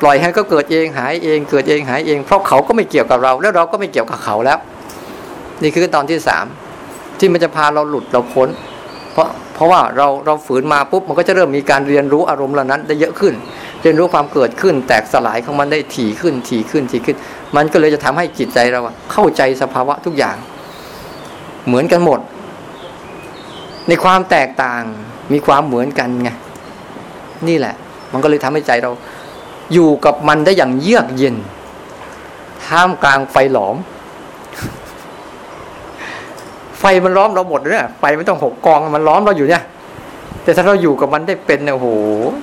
ปล่อยให้ก็เกิดเองหายเอง เกิดเองหายเอง เพราะเขาก็ไม่เกี่ยวกับเรา แล้วเราก็ไม่เกี่ยวกับเขาแล้ว นี่คือตอนที่สามที่มันจะพาเราหลุดเราพ้น เพราะเพราะว่าเราเราฝืนมาปุ๊บมันก็จะเริ่มมีการเรียนรู้อารมณ์เหล่านั้น ได้เยอะขึ้น เรียนรู้ความเกิดขึ้น แตกสลายของมันได้ถี่ขึ้นถี่ขึ้นถี่ขึ้น มันก็เลยจะทำให้จิตใจเราเข้าใจสภาวะทุกอย่าง เหมือนกันหมด ในความแตกต่าง มีความเหมือนกันไงนี่แหละ มันก็เลยทำให้ใจเรา อยู่กับมันได้อย่างเยือกเย็น ท่ามกลางไฟหลอม ไฟมันล้อมเราหมดเนี่ยไฟไม่ต้องหกกองมันล้อมเราอยู่เนี่ย แต่ถ้าเราอยู่กับมันได้เป็นเนี่ยโห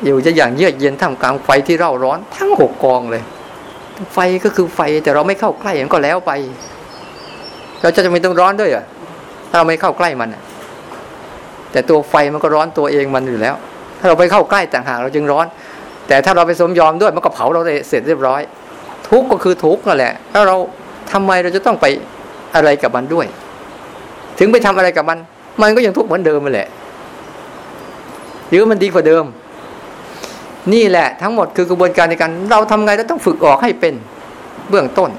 อยู่จะอย่างเยือกเย็นท่ามกลางไฟที่เร่าร้อนทั้งหกกองเลย ไฟก็คือไฟแต่เราไม่เข้าใกล้มันก็แล้วไป เราจะจะไม่ต้องร้อนด้วยอะถ้าเราไม่เข้าใกล้มัน แต่ตัวไฟมันก็ร้อนตัวเองมันอยู่แล้ว ถ้าเราไปเข้าใกล้ต่างหากเราจึงร้อน แต่ถ้าเราไปสมยอมด้วยมันก็เผาเราเลยเสร็จเรียบร้อย ทุกก็คือทุกนั่นแหละถ้าเราทำไมเราจะต้องไปอะไรกับมันด้วย ถึงไปทำอะไรกับมัน มันก็ยังทุกข์เหมือนเดิมมาแหละหรือมันดีกว่าเดิม นี่แหละทั้งหมดคือกระบวนการในการเราทำไงเราต้องฝึกออกให้เป็นเบื้องต้น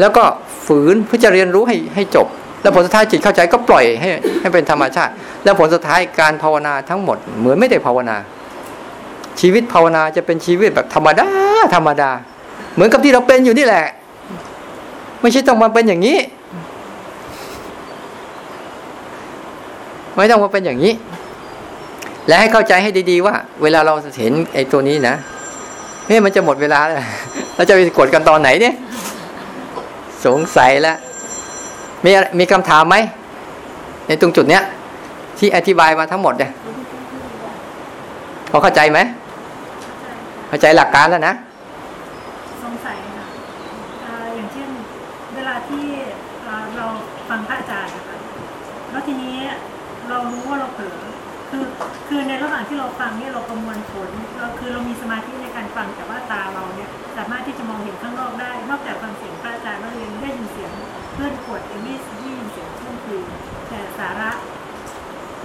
แล้วก็ฝืนเพื่อจะเรียนรู้ให้ให้จบ แล้วผลสุดท้ายจิตเข้าใจก็ปล่อยให้ให้เป็นธรรมชาติ แล้วผลสุดท้ายการภาวนาทั้งหมด เหมือนไม่ได้ภาวนา ชีวิตภาวนาจะเป็นชีวิตแบบธรรมดาธรรมดา เหมือนกับที่เราเป็นอยู่นี่แหละ ไม่ใช่ต้องมาเป็นอย่างนี้ ไม่ต้องมาเป็นอย่างนี้ และให้เข้าใจให้ดีๆว่า เวลาเราเห็นไอ้ตัวนี้นะเฮ้ยมันจะหมดเวลาแล้วเราจะไปกดกันตอนไหนเนี่ย สงสัยแล้ว มีมีคำถามไหมในตรงจุดเนี้ย ที่อธิบายมาทั้งหมดเนี่ยพอเข้าใจไหมเข้าใจหลักการแล้วนะสงสัยค่ะอย่างเช่น เวลาที่เราฟังพระอาจารย์นะคะแล้วทีนี้เรารู้ว่าเราเผลอคือคือในระหว่างที่เราฟังเนี่ย สาระ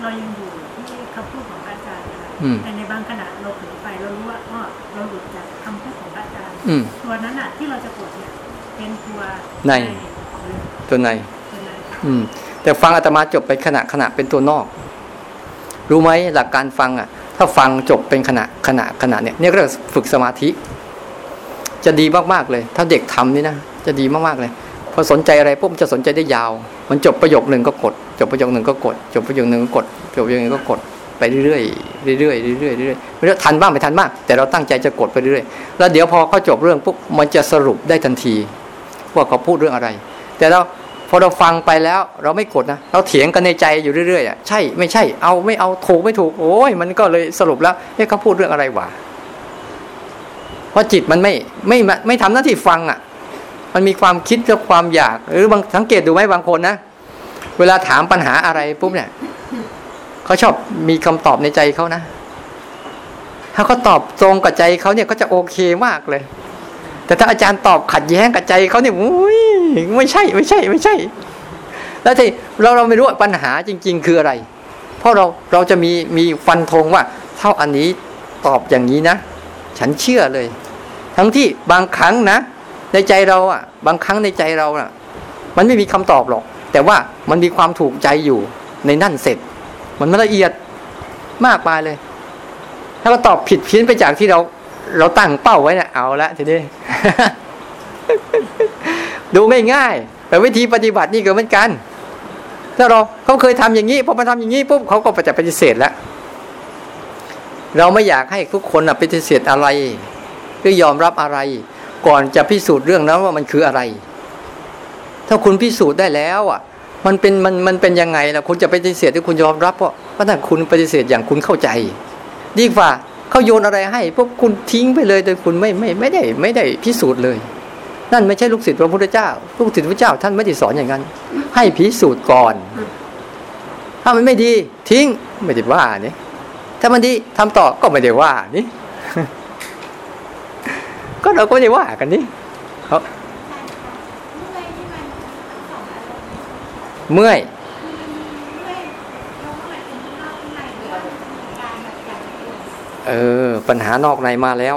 เรายังอยู่ที่คำพูดของพระอาจารย์นะคะอืมแต่ในบางขณะเราเผลอไปเรารู้ว่าอ๋อเราหลุดจากคำพูดของพระอาจารย์อืมตัวนั้นอะที่เราจะกดเนี่ยเป็นตัวในหรือตัวในตัวในอืม แต่ฟังอาตมาจบไปขณะขณะเป็นตัวนอก รู้ไหมหลักการฟังอะ ถ้าฟังจบเป็นขณะขณะขณะเนี่ยเนี่ยก็เรียกฝึกสมาธิ จะดีมากๆเลย ถ้าเด็กทำนี่นะจะดีมากๆเลยพอสนใจอะไรปุ๊บจะสนใจได้ยาว มันจบประโยคหนึ่งก็กด จบประโยคหนึ่งก็กด จบประโยคหนึ่งก็กด จบประโยคหนึ่งก็กดไปเรื่อยเรื่อยเรื่อยเรื่อยไม่รู้ทันบ้างไม่ทันบ้างแต่เราตั้งใจจะกดไปเรื่อยแล้วเดี๋ยวพอเขาจบเรื่องปุ๊บมันจะสรุปได้ทันที ว่าเขาพูดเรื่องอะไร แต่เราพอเราฟังไปแล้วเราไม่กดนะเราเถียงกันในใจอยู่เรื่อยๆอะใช่ไม่ใช่เอาไม่เอาถูกไม่ถูกโอ้ยมันก็เลยสรุปแล้วเฮ้ยเขาพูดเรื่องอะไรวะเพราะจิตมันไม่ไม่ไม่ทำหน้าที่ฟังอะ มันมีความคิดและความอยาก หรือบางสังเกตดูไหมบางคนนะ เวลาถามปัญหาอะไรปุ๊บเนี่ยเขาชอบมีคำตอบในใจเขานะ ถ้าเขาตอบตรงกับใจเขาเนี่ยก็จะโอเคมากเลย แต่ถ้าอาจารย์ตอบขัดแย้งกับใจเขาเนี่ยอุ้ยไม่ใช่ ไม่ใช่ ไม่ใช่ แล้วที่เราเราไม่รู้ปัญหาจริง ๆ คืออะไร เพราะเราเราจะมีมีฟันธงว่า เท่าอันนี้ตอบอย่างนี้นะ ฉันเชื่อเลย ทั้งที่บางครั้งนะ ในใจเราอะ บางครั้งในใจเราอะ มันไม่มีคำตอบหรอก แต่ว่ามันมีความถูกใจอยู่ในนั่นเสร็จ มันละเอียดมากมายเลย ถ้าเราตอบผิดเพี้ยนไปจากที่เรา เราตั้งเป้าไว้เนะเอาละทีนี้ดูง่ายๆแต่วิธีปฏิบัตินี่ก็เหมือนกัน ถ้าเราเขาเคยทำอย่างนี้พอมาทำอย่างนี้ปุ๊บเขาก็จะปฏิเสธแล้วเราไม่อยากให้ทุกคนปฏิเสธอะไรหรือยอมรับอะไร ก่อนจะพิสูจน์เรื่องนั้นว่ามันคืออะไร ถ้าคุณพิสูจน์ได้แล้วอะ มันเป็นมันมันเป็นยังไงล่ะคุณจะปฏิเสธหรือคุณยอมรับเพราะว่าถ้าคุณปฏิเสธอย่างคุณเข้าใจดีกว่าเขาโยนอะไรให้พวกคุณทิ้งไปเลยโดยคุณไม่ไม่ไม่ได้ไม่ได้พิสูจน์เลย นั่นไม่ใช่ลูกศิษย์พระพุทธเจ้า ลูกศิษย์พระเจ้า ท่านไม่ได้สอนอย่างนั้น ให้พิสูจน์ก่อน ถ้ามันไม่ดีทิ้งไม่ได้ว่านี่ถ้ามันดีทำต่อก็ไม่ได้ว่านี่ ก็เราก็ไม่ว่ากันนี่เขาเมื่อยเออปัญหานอกในมาแล้ว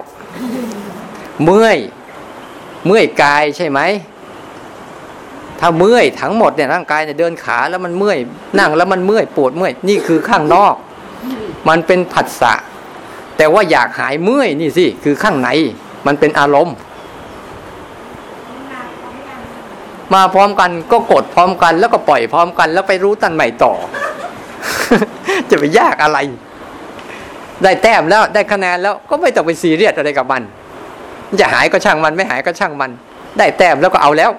เมื่อย เมื่อยกายใช่ไหมถ้าเมื่อยทั้งหมดเนี่ยร่างกายเนี่ยเดินขาแล้วมันเมื่อยนั่งแล้วมันเมื่อยปวดเมื่อยนี่คือข้างนอก มันเป็นผัสสะแต่ว่าอยากหายเมื่อยนี่สิคือข้างใน มันเป็นอารมณ์ มาพร้อมกันก็กดพร้อมกันแล้วก็ปล่อยพร้อมกัน แล้วไปรู้ตันใหม่ต่อ จะไปยากอะไร ได้แต้มแล้วได้คะแนนแล้วก็ไม่ต้องไปซีเรียสอะไรกับมันจะหายก็ช่างมันไม่หายก็ช่างมัน ได้แต้มแล้วก็เอาแล้ว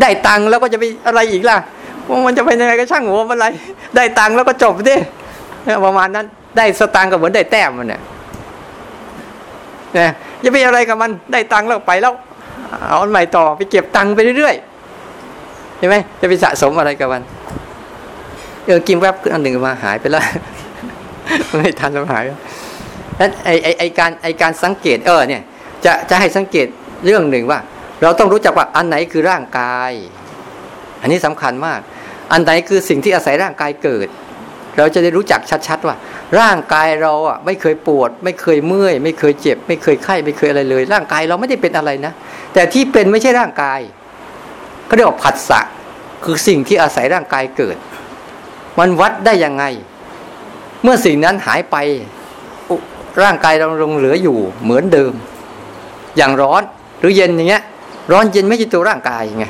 ได้ตังค์แล้วก็จะไปอะไรอีกล่ะว่ามันจะไปยังไงก็ช่างหัวมันอะไร ได้ตังค์แล้วก็จบดิประมาณนั้น ได้สตังค์ก็เหมือนได้แต้มมันเนี่ยนะ อย่าไปอะไรกับมันได้ตังค์แล้วไปแล้ว เอาอันใหม่ต่อไปเก็บตังค์ไปเรื่อยๆเห็นไหมจะไปสะสมอะไรกับมันเออกินแวบขึ้นอันหนึ่งมาหายไปแล้วไม่ทันแล้วหายแล้วไอไอไอการไอการสังเกตเออเนี่ยจะจะให้สังเกตเรื่องหนึ่งว่า เราต้องรู้จักว่าอันไหนคือร่างกาย อันนี้สำคัญมาก อันไหนคือสิ่งที่อาศัยร่างกายเกิด เราจะได้รู้จักชัดๆว่า ร่างกายเราอะไม่เคยปวด ไม่เคยเมื่อย ไม่เคยเจ็บ ไม่เคยไข้ไม่เคยอะไรเลย ร่างกายเราไม่ได้เป็นอะไรนะ แต่ที่เป็นไม่ใช่ร่างกายเขาเรียกว่าผัสสะคือสิ่งที่อาศัยร่างกายเกิด มันวัดได้ยังไง เมื่อสิ่งนั้นหายไป ร่างกายเราลงเหลืออยู่เหมือนเดิม อย่างร้อนหรือเย็นอย่างเงี้ย ร้อนเย็นไม่ใช่ตัวร่างกายไง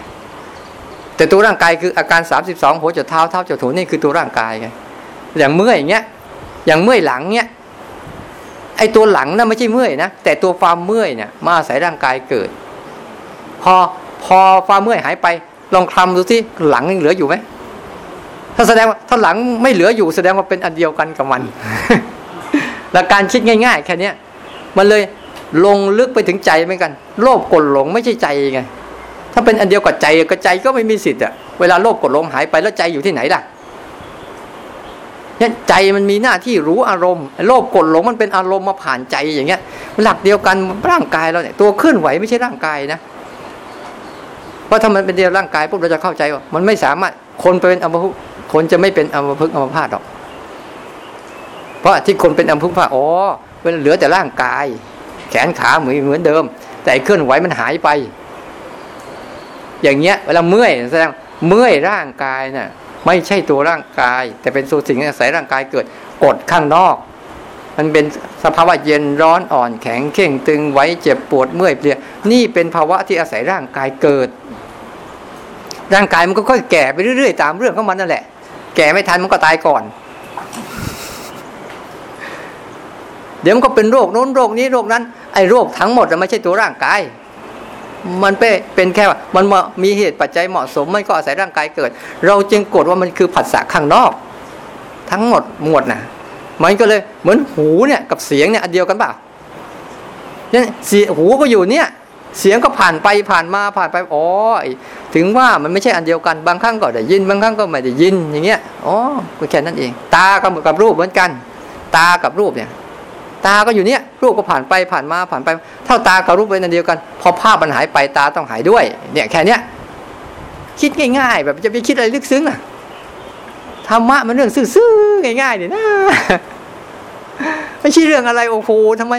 แต่ตัวร่างกายคืออาการ 32 หัวจุดเท้าเท้าจุดหูนี่คือตัวร่างกายไง อย่างเมื่อยอย่างเงี้ย อย่างเมื่อยหลังเงี้ยไอตัวหลังน่ะไม่ใช่เมื่อยนะแต่ตัวความเมื่อยเนี่ยมาอาศัยร่างกายเกิด พอพอความเมื่อยหายไป ลองคลำดูที่หลังยังเหลืออยู่ไหมถ้าแสดงว่าถ้าหลังไม่เหลืออยู่แสดงว่าเป็นอันเดียวกันกับมันหลักการคิดง่าย ๆ แค่นี้มันเลยลงลึกไปถึงใจเหมือนกัน โลภกดหลงไม่ใช่ใจไงถ้าเป็นอันเดียวกับใจก็ใจก็ไม่มีสิทธิ์อะเวลาโลภกดหลงหายไปแล้วใจอยู่ที่ไหนล่ะ เนี่ยใจมันมีหน้าที่รู้อารมณ์โลภกดหลงมันเป็นอารมณ์มาผ่านใจอย่างเงี้ย หลักเดียวกันร่างกายเราเนี่ยตัวเคลื่อนไหวไม่ใช่ร่างกายนะเพราะถ้ามันเป็นเดียวร่างกายปุ๊บเราจะเข้าใจว่า มันไม่สามารถคนเป็นอัมพฤกษ์คนจะไม่เป็นอัมพฤกษ์อัมพาตหรอก เพราะที่คนเป็นอัมพฤกษ์ว่าอ๋อมันเหลือแต่ร่างกาย แขนขาเหมือนเหมือนเดิม แต่เคลื่อนไหวมันหายไป อย่างเงี้ย เวลาเมื่อยแสดงเมื่อยร่างกายน่ะ ไม่ใช่ตัวร่างกาย แต่เป็นส่สิ่งที่อาศัยร่างกายเกิดกดข้างนอก มันเป็นสภาวะเย็นร้อนอ่อนแข็งเข่งตึงไว้เจ็บปวดเมื่อยเพลียนี่เป็นภาวะที่อาศัยร่างกายเกิด ร่างกายมันก็ค่อยแก่ไปเรื่อยๆ ตามเรื่องของมันนั่นแหละ แก่ไม่ทันมันก็ตายก่อน เดี๋ยวมันก็เป็นโรคโน้นโรคนี้โรคนั้นไอ้โรคทั้งหมดมันไม่ใช่ตัวร่างกาย มันเป็นเป็นแค่ว่ามันมีเหตุปัจจัยเหมาะสมมันก็อาศัยร่างกายเกิด เราจึงกดว่ามันคือผัสสะข้างนอก ทั้งหมดหมดนะมันก็เลยเหมือนหูเนี่ยกับเสียงเนี่ยอันเดียวกันเปล่าเนี่เสียหูก็อยู่เนี่ย เสียงก็ผ่านไปผ่านมาผ่านไปอ๋อถึงว่ามันไม่ใช่อันเดียวกันบางครั้งก็ได้ยินบางครั้งก็ไม่ได้ยินอย่างเงี้ยอ๋อก็แค่นั้นเอง ตากับกับรูปเหมือนกัน ตากับรูปเนี่ย ตาก็อยู่เนี่ยรูปก็ผ่านไปผ่านมาผ่านไป เท่าตากับรูปเป็นอันเดียวกัน พอภาพมันหายไปตาต้องหายด้วย เนี่ยแค่เนี้ยคิดง่าย ๆ แบบจะไปคิดอะไรลึกซึ้งอะธรรมะมันเรื่องซื่อๆง่ายๆเนี่ยนะไม่ใช่เรื่องอะไรโอ้โหทำไม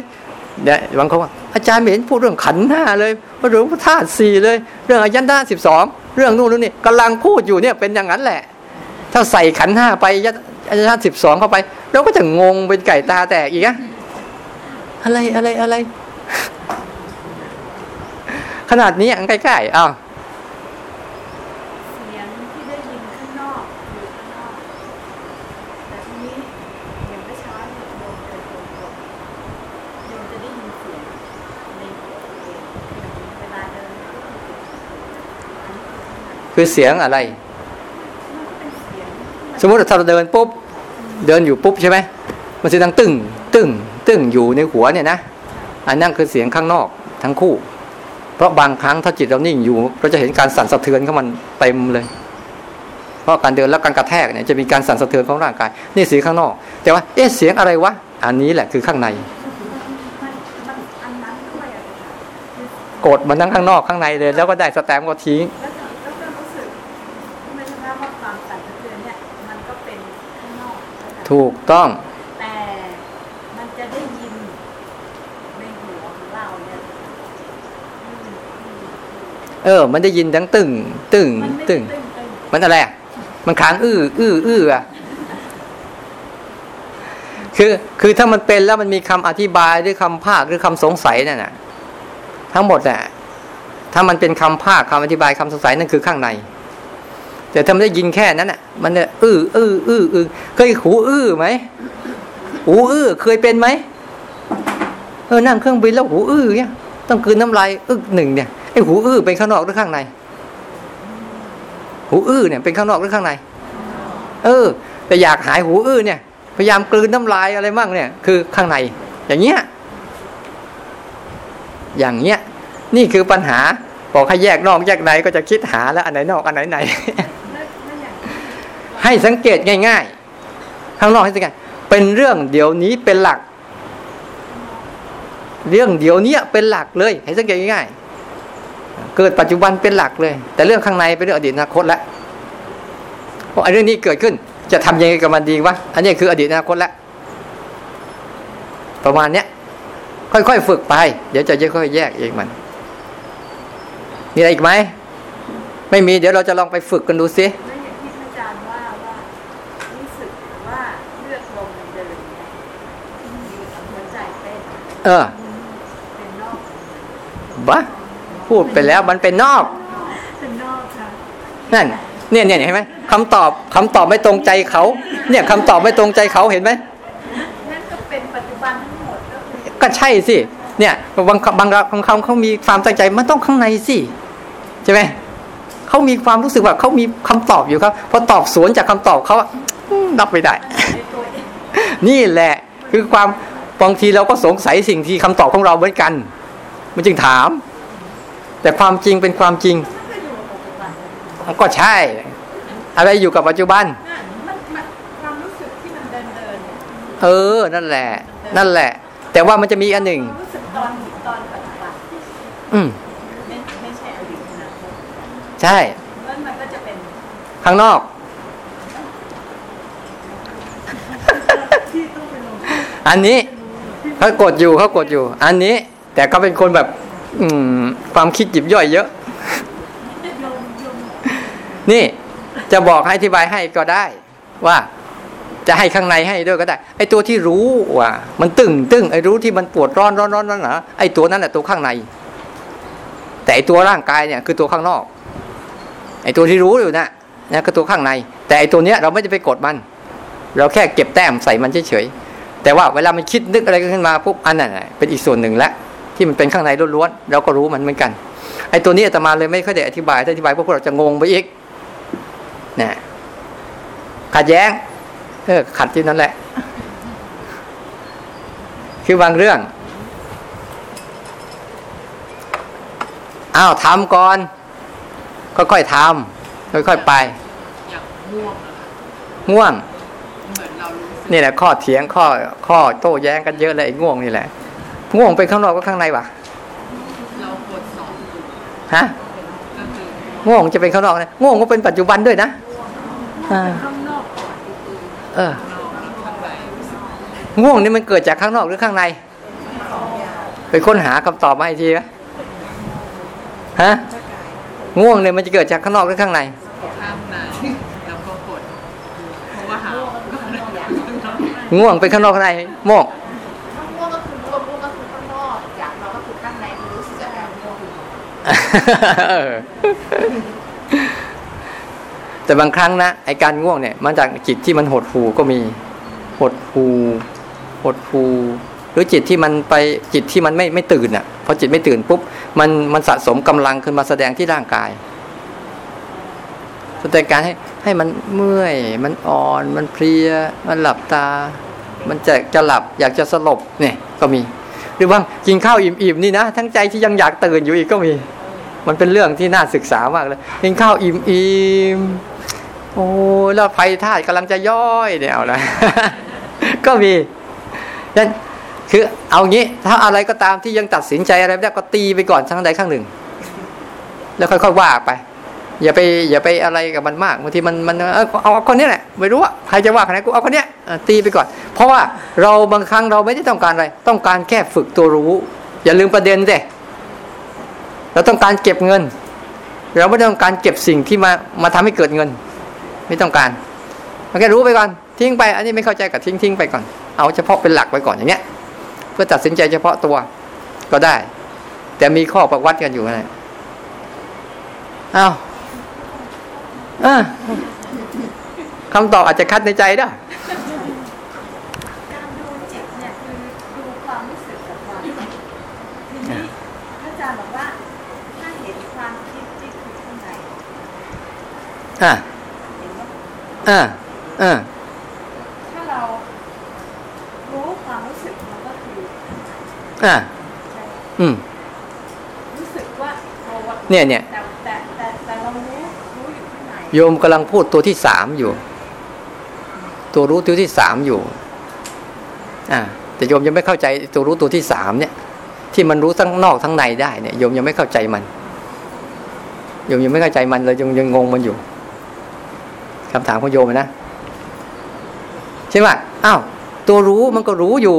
เนี่ยบางคนว่าอาจารย์ไม่เห็นพูดเรื่องขันห้าเลยมาเรื่องธาตุสี่เลย เรื่องอายนะสิบสองเรื่องนู่นนี่กำลังพูดอยู่เนี่ยเป็นอย่างนั้นแหละ ถ้าใส่ขันห้าไปอายนะสิบสองเข้าไป เราก็จะงงเป็นไก่ตาแตกอีกอะ อะไรอะไรอะไร ขนาดนี้อันใกล้ๆอ้าวเสียงที่ได้ยินข้างนอกอยู่ข้างนอกแต่ทีนี้ย่างเมื่อเช้าเลยโยมเคยโยมจะได้ยินเสียงในหัวตัวเองอย่างเวลาเดินคือเสียงอะไร สมมติถ้าเราเดินปุ๊บ เดินอยู่ปุ๊บใช่ไหม มันจะดังตึ้งตึ้ง ตึ้งอยู่ในหัวเนี่ยนะ อันนั้นคือเสียงข้างนอกทั้งคู่ เพราะบางครั้งถ้าจิตเรานิ่งอยู่ เราจะเห็นการสั่นสะเทือนของมันเต็มเลย เพราะการเดินแล้วการกระแทกเนี่ยจะมีการสั่นสะเทือนของร่างกาย นี่เสียงข้างนอก แต่ว่าเอ๊ะเสียงอะไรวะ อันนี้แหละคือข้างในมันมันอันนั้นด้วยอะค่ะคือกดมันทั้งข้างนอกข้างในเลย แล้วก็ได้สแตมป์ก็ทิ้งแล้วก็แเออ มันได้ยินทั้งตึ้งตึ้งมันไม่ตึ้งตึ้งตึ้งมันอะไรอะมันค้างอื้ออื้ออื้ออะคือคือถ้ามันเป็นแล้วมันมีคำอธิบายหรือคำภาคหรือคำสงสัยนั่นน่ะ ทั้งหมดน่ะถ้ามันเป็นคำภาคคำอธิบายคำสงสัยนั่นคือข้างใน แต่ถ้ามันได้ยินแค่นั้นน่ะ มันเนี่ยอื้ออื้ออื้ออื้อเคยหูอื้อไหมหูอื้อเคยเป็นไหมเออนั่งเครื่องบินแล้วหูอื้อเนี่ยต้องคืนน้ำลายอึกหนึ่งเนี่ย ไอ้หูอื้อเป็นข้างนอกหรือข้างใน หูอื้อเนี่ยเป็นข้างนอกหรือข้างใน เออ แต่อยากหายหูอื้อเนี่ย พยายามกลืนน้ำลายอะไรมั่งเนี่ย คือข้างใน อย่างเงี้ย อย่างเงี้ย นี่คือปัญหาบอกให้แยกนอกแยกในก็จะคิดหาแล้วอันไหนนอกอันไหนในให้สังเกตง่าย ๆ ข้างนอกให้สังเกตเป็นเรื่องเดี๋ยวนี้เป็นหลัก เรื่องเดี๋ยวนี้เป็นหลักเลย ให้สังเกตง่ายๆ เกิดปัจจุบันเป็นหลักเลย แต่เรื่องข้างในเป็นเรื่องอดีตอนาคตแล้วเพราะไอ้เรื่องนี้เกิดขึ้น จะทำยังไงกับมันดีวะอันนี้คืออดีตอนาคตแล้วประมาณเนี้ยค่อยๆฝึกไป เดี๋ยวจะค่อยๆแยกเองมัน มีอะไรอีกไหมไม่มีเดี๋ยวเราจะลองไปฝึกกันดูซิแล้วอย่างที่พระอาจารย์ว่าว่ารู้สึกว่าเลือดลมมันเดินเนี่ยอยู่กับหัวใจเต้นเออเป็นนอกบ้า พูดไปแล้วมันเป็นนอกเป็นนอกค่ะนั่นเนี่ยเนี่ยเห็นไหมคำตอบคำตอบไม่ตรงใจเขา เนี่ยคำตอบไม่ตรงใจเขาเห็นไหมนั่นก็เป็นปัจจุบันทั้งหมดก็คือก็ใช่สิเนี่ยบางบางบางคำเขามีความตั้งใจมันต้องข้างในสิใช่ไหมเขามีความรู้สึกว่าเขามีคำตอบอยู่ครับพอตอบสวนจากคำตอบเขาอะอืมรับไม่ได้ในตัวเองนี่แหละคือความบางทีเราก็สงสัยสิ่งที่คำตอบของเราเหมือนกัน มันจึงถาม แต่ความจริงเป็นความจริงมันก็อยู่กับปัจจุบันก็ใช่ อะไรอยู่กับปัจจุบันนั่นมันมันความรู้สึกที่มันเดินเดินเนี่ยเออ นั่นแหละ นั่นแหละ แต่ว่ามันจะมีอันหนึ่งความรู้สึกตอนตอนปัจจุบันอืมไม่ไม่ใช่อดีตอนาคตใช่แล้วมันก็จะเป็นข้างนอกที่ต้องไปลงอันนี้เขากดอยู่เขากดอยู่ อันนี้ แต่ก็เป็นคนแบบ อืม ความคิดหยิบย่อยเยอะ นี่จะบอกให้อธิบายให้ก็ได้ ว่าจะให้ข้างในให้ด้วยก็ได้ ไอ้ตัวที่รู้ว่า มันตึงตึงไอ้รู้ที่มันปวดร้อนร้อนร้อนนั่นนะไอ้ตัวนั้นแหละตัวข้างใน แต่ไอ้ตัวร่างกายเนี่ยคือตัวข้างนอก ไอ้ตัวที่รู้อยู่นะนะคือตัวข้างใน แต่ไอ้ตัวเนี้ยเราไม่ได้ไปกดมัน เราแค่เก็บแต้มใส่มันเฉยๆแต่ว่าเวลามันคิดนึกอะไรขึ้นมาปุ๊บอันนั้นเป็นอีกส่วนหนึ่งละ ที่มันเป็นข้างในล้วนๆเราก็รู้มันเหมือนกันไอ้ตัวนี้อาตมาเลยไม่ค่อยได้อธิบายถ้าอธิบายพวกเราจะงงไปอีกนะขัดแย้งเออขัดที่นั่นแหละ คือบางเรื่องอ้าวทำก่อนค่อยๆทำค่อยๆไปอย่างม่วงอะค่ะง่วงเหมือนเรารู้สึกนี่แหละ ข้อเถียงข้อข้อโต้แย้งกันเยอะเลยไอ้ง่วงนี่แหละ ง่วงเป็นข้างนอกก็ข้างในวะเรากดสองจุดฮะก็คือง่วงจะเป็นข้างนอกนะง่วงก็เป็นปัจจุบันด้วยนะอ่าข้างนอกก่อนเออเราข้างในรู้สึกง่วงนี่มันเกิดจากข้างนอกหรือข้างใน ไปค้นหาคำตอบมาอีกทีไหมฮะง่วงเนี่ยมันจะเกิดจากข้างนอกหรือข้างในข้างในแล้วก็กดเพราะว่าหาง่วงเป็นข้างนอกข้างในโมก แต่บางครั้งนะไอการง่วงเนี่ยมาจากจิตที่มันหดหูก็มี หดหูหดหูหรือจิตที่มันไปจิตที่มันไม่ไม่ตื่นอะพอจิตไม่ตื่นปุ๊บมันมันสะสมกำลังขึ้นมาแสดงที่ร่างกายแสดงการให้ให้มันเมื่อย มันอ่อน มันเพลีย มันหลับตา มันจะจะหลับอยากจะสลบเนี่ยก็มี หรือว่ากินข้าวอิ่มๆนี่นะ ทั้งใจที่ยังอยากตื่นอยู่อีกก็มี มันเป็นเรื่องที่น่าศึกษามากเลยกินข้าวอิ่มๆโอ้แล้วไฟธาตุกำลังจะย่อยเนี่ยเอาละก็มีนั่นคือเอางี้ถ้าอะไรก็ตามที่ยังตัดสินใจอะไรไม่ได้ก็ตีไปก่อนทั้งใดข้างหนึ่ง แล้วค่อยๆว่าไป อย่าไปอย่าไปอะไรกับมันมากบางทีมันมันเออเอาคนนี้แหละไม่รู้ว่าใครจะว่าใครกูเอาคนเนี้ยตีไปก่อน เพราะว่าเราบางครั้งเราไม่ได้ต้องการอะไร ต้องการแค่ฝึกตัวรู้ อย่าลืมประเด็นเด้เราต้องการเก็บเงิน เราไม่ต้องการเก็บสิ่งที่มามาทำให้เกิดเงิน ไม่ต้องการมันแค่รู้ไปก่อนทิ้งไป อันนี้ไม่เข้าใจกับทิ้งทิ้งไปก่อน เอาเฉพาะเป็นหลักไปก่อนอย่างเงี้ย เพื่อตัดสินใจเฉพาะตัวก็ได้ แต่มีข้อประวัติกันอยู่นะอ้าว คำตอบอาจจะคัดในใจได้การดูจิตเนี่ยคือดูความรู้สึกกับความคิดทีนี้พระอาจารย์บอกว่าถ้าเห็นความคิดที่คือข้างในอะเห็นว่าอะอะถ้าเรารู้ความรู้สึกมันก็คืออะใช่อืมรู้สึกว่าเราว่าเนี่ยเนี่ย โยมกำลังพูดตัวที่สามอยู่ ตัวรู้ตัวที่สามอยู่อ่าแต่โยมยังไม่เข้าใจตัวรู้ตัวที่สามเนี่ย ที่มันรู้ทั้งนอกทั้งในได้เนี่ยโยมยังไม่เข้าใจมันโยมยังไม่เข้าใจมันเลยยังยังงงมันอยู่คำถามของโยมนะใช่ไหมอ้าวตัวรู้มันก็รู้อยู่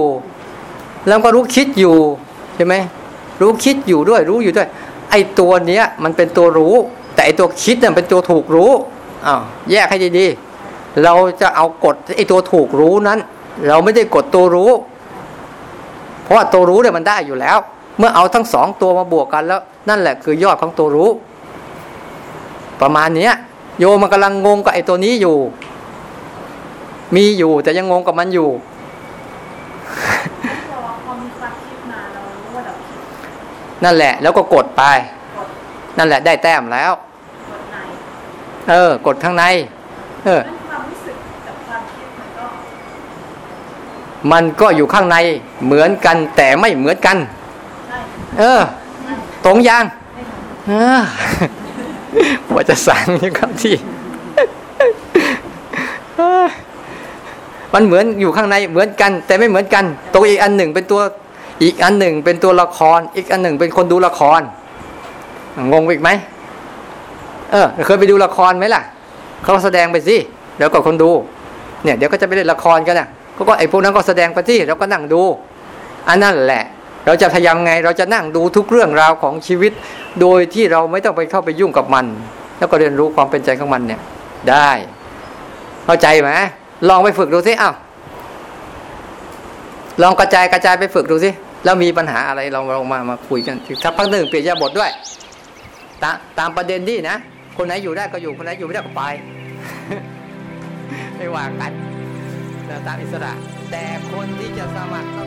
แล้วก็รู้คิดอยู่ใช่ไหมรู้คิดอยู่ด้วย รู้อยู่ด้วย ไอ้ตัวเนี้ย มันเป็นตัวรู้ ไอตัวคิดเนี่ยเป็นตัวถูกรู้อ้าวแยกให้ดีๆเราจะเอากดไอตัวถูกรู้นั้น เราไม่ได้กดตัวรู้ เพราะว่าตัวรู้เนี่ยมันได้อยู่แล้ว เมื่อเอาทั้งสองตัวมาบวกกันแล้ว นั่นแหละคือยอดของตัวรู้ ประมาณเนี้ย โยมันกำลังงงกับไอตัวนี้อยู่ มีอยู่แต่ยังงงกับมันอยู่นั่นแหละแล้วก็กดไป นั่นแหละได้แต้มแล้ว เออ กดข้างใน เออมันก็อยู่ข้างในเหมือนกันแต่ไม่เหมือนกัน เออ ตรงยังเออว่าจะสั่งอยังครับที่มันเหมือนอยู่ข้างในเหมือนกัน แต่ไม่เหมือนกันตัวอีกอันหนึ่งเป็นตัว อีกอันหนึ่งเป็นตัวละคร อีกอันหนึ่งเป็นคนดูละครงงไปอีกไหม เออเคยไปดูละครไหมล่ะเขาแสดงไปสิเดี๋ยวก็คนดู เนี่ยเดี๋ยวก็จะไปเล่นละครกันนะก็ก็ไอ้พวกนั้นก็แสดงไปที่เราก็นั่งดู อันนั่นแหละ เราจะพยายามไงเราจะนั่งดูทุกเรื่องราวของชีวิต โดยที่เราไม่ต้องไปเข้าไปยุ่งกับมัน แล้วก็เรียนรู้ความเป็นใจของมันเนี่ย ได้ เข้าใจไหมลองไปฝึกดูสิอ้าวลองกระจายกระจายไปฝึกดูสิแล้วมีปัญหาอะไรเราลองมามาคุยกันถ้าพักหนึ่งเปลี่ยนยาบทด้วย ตาตามประเด็นที่นะ คนไหนอยู่ได้ก็อยู่คนไหนอยู่ไม่ได้ก็ไปไม่ว่ากันตามอิสระ แต่คนที่จะสมัคร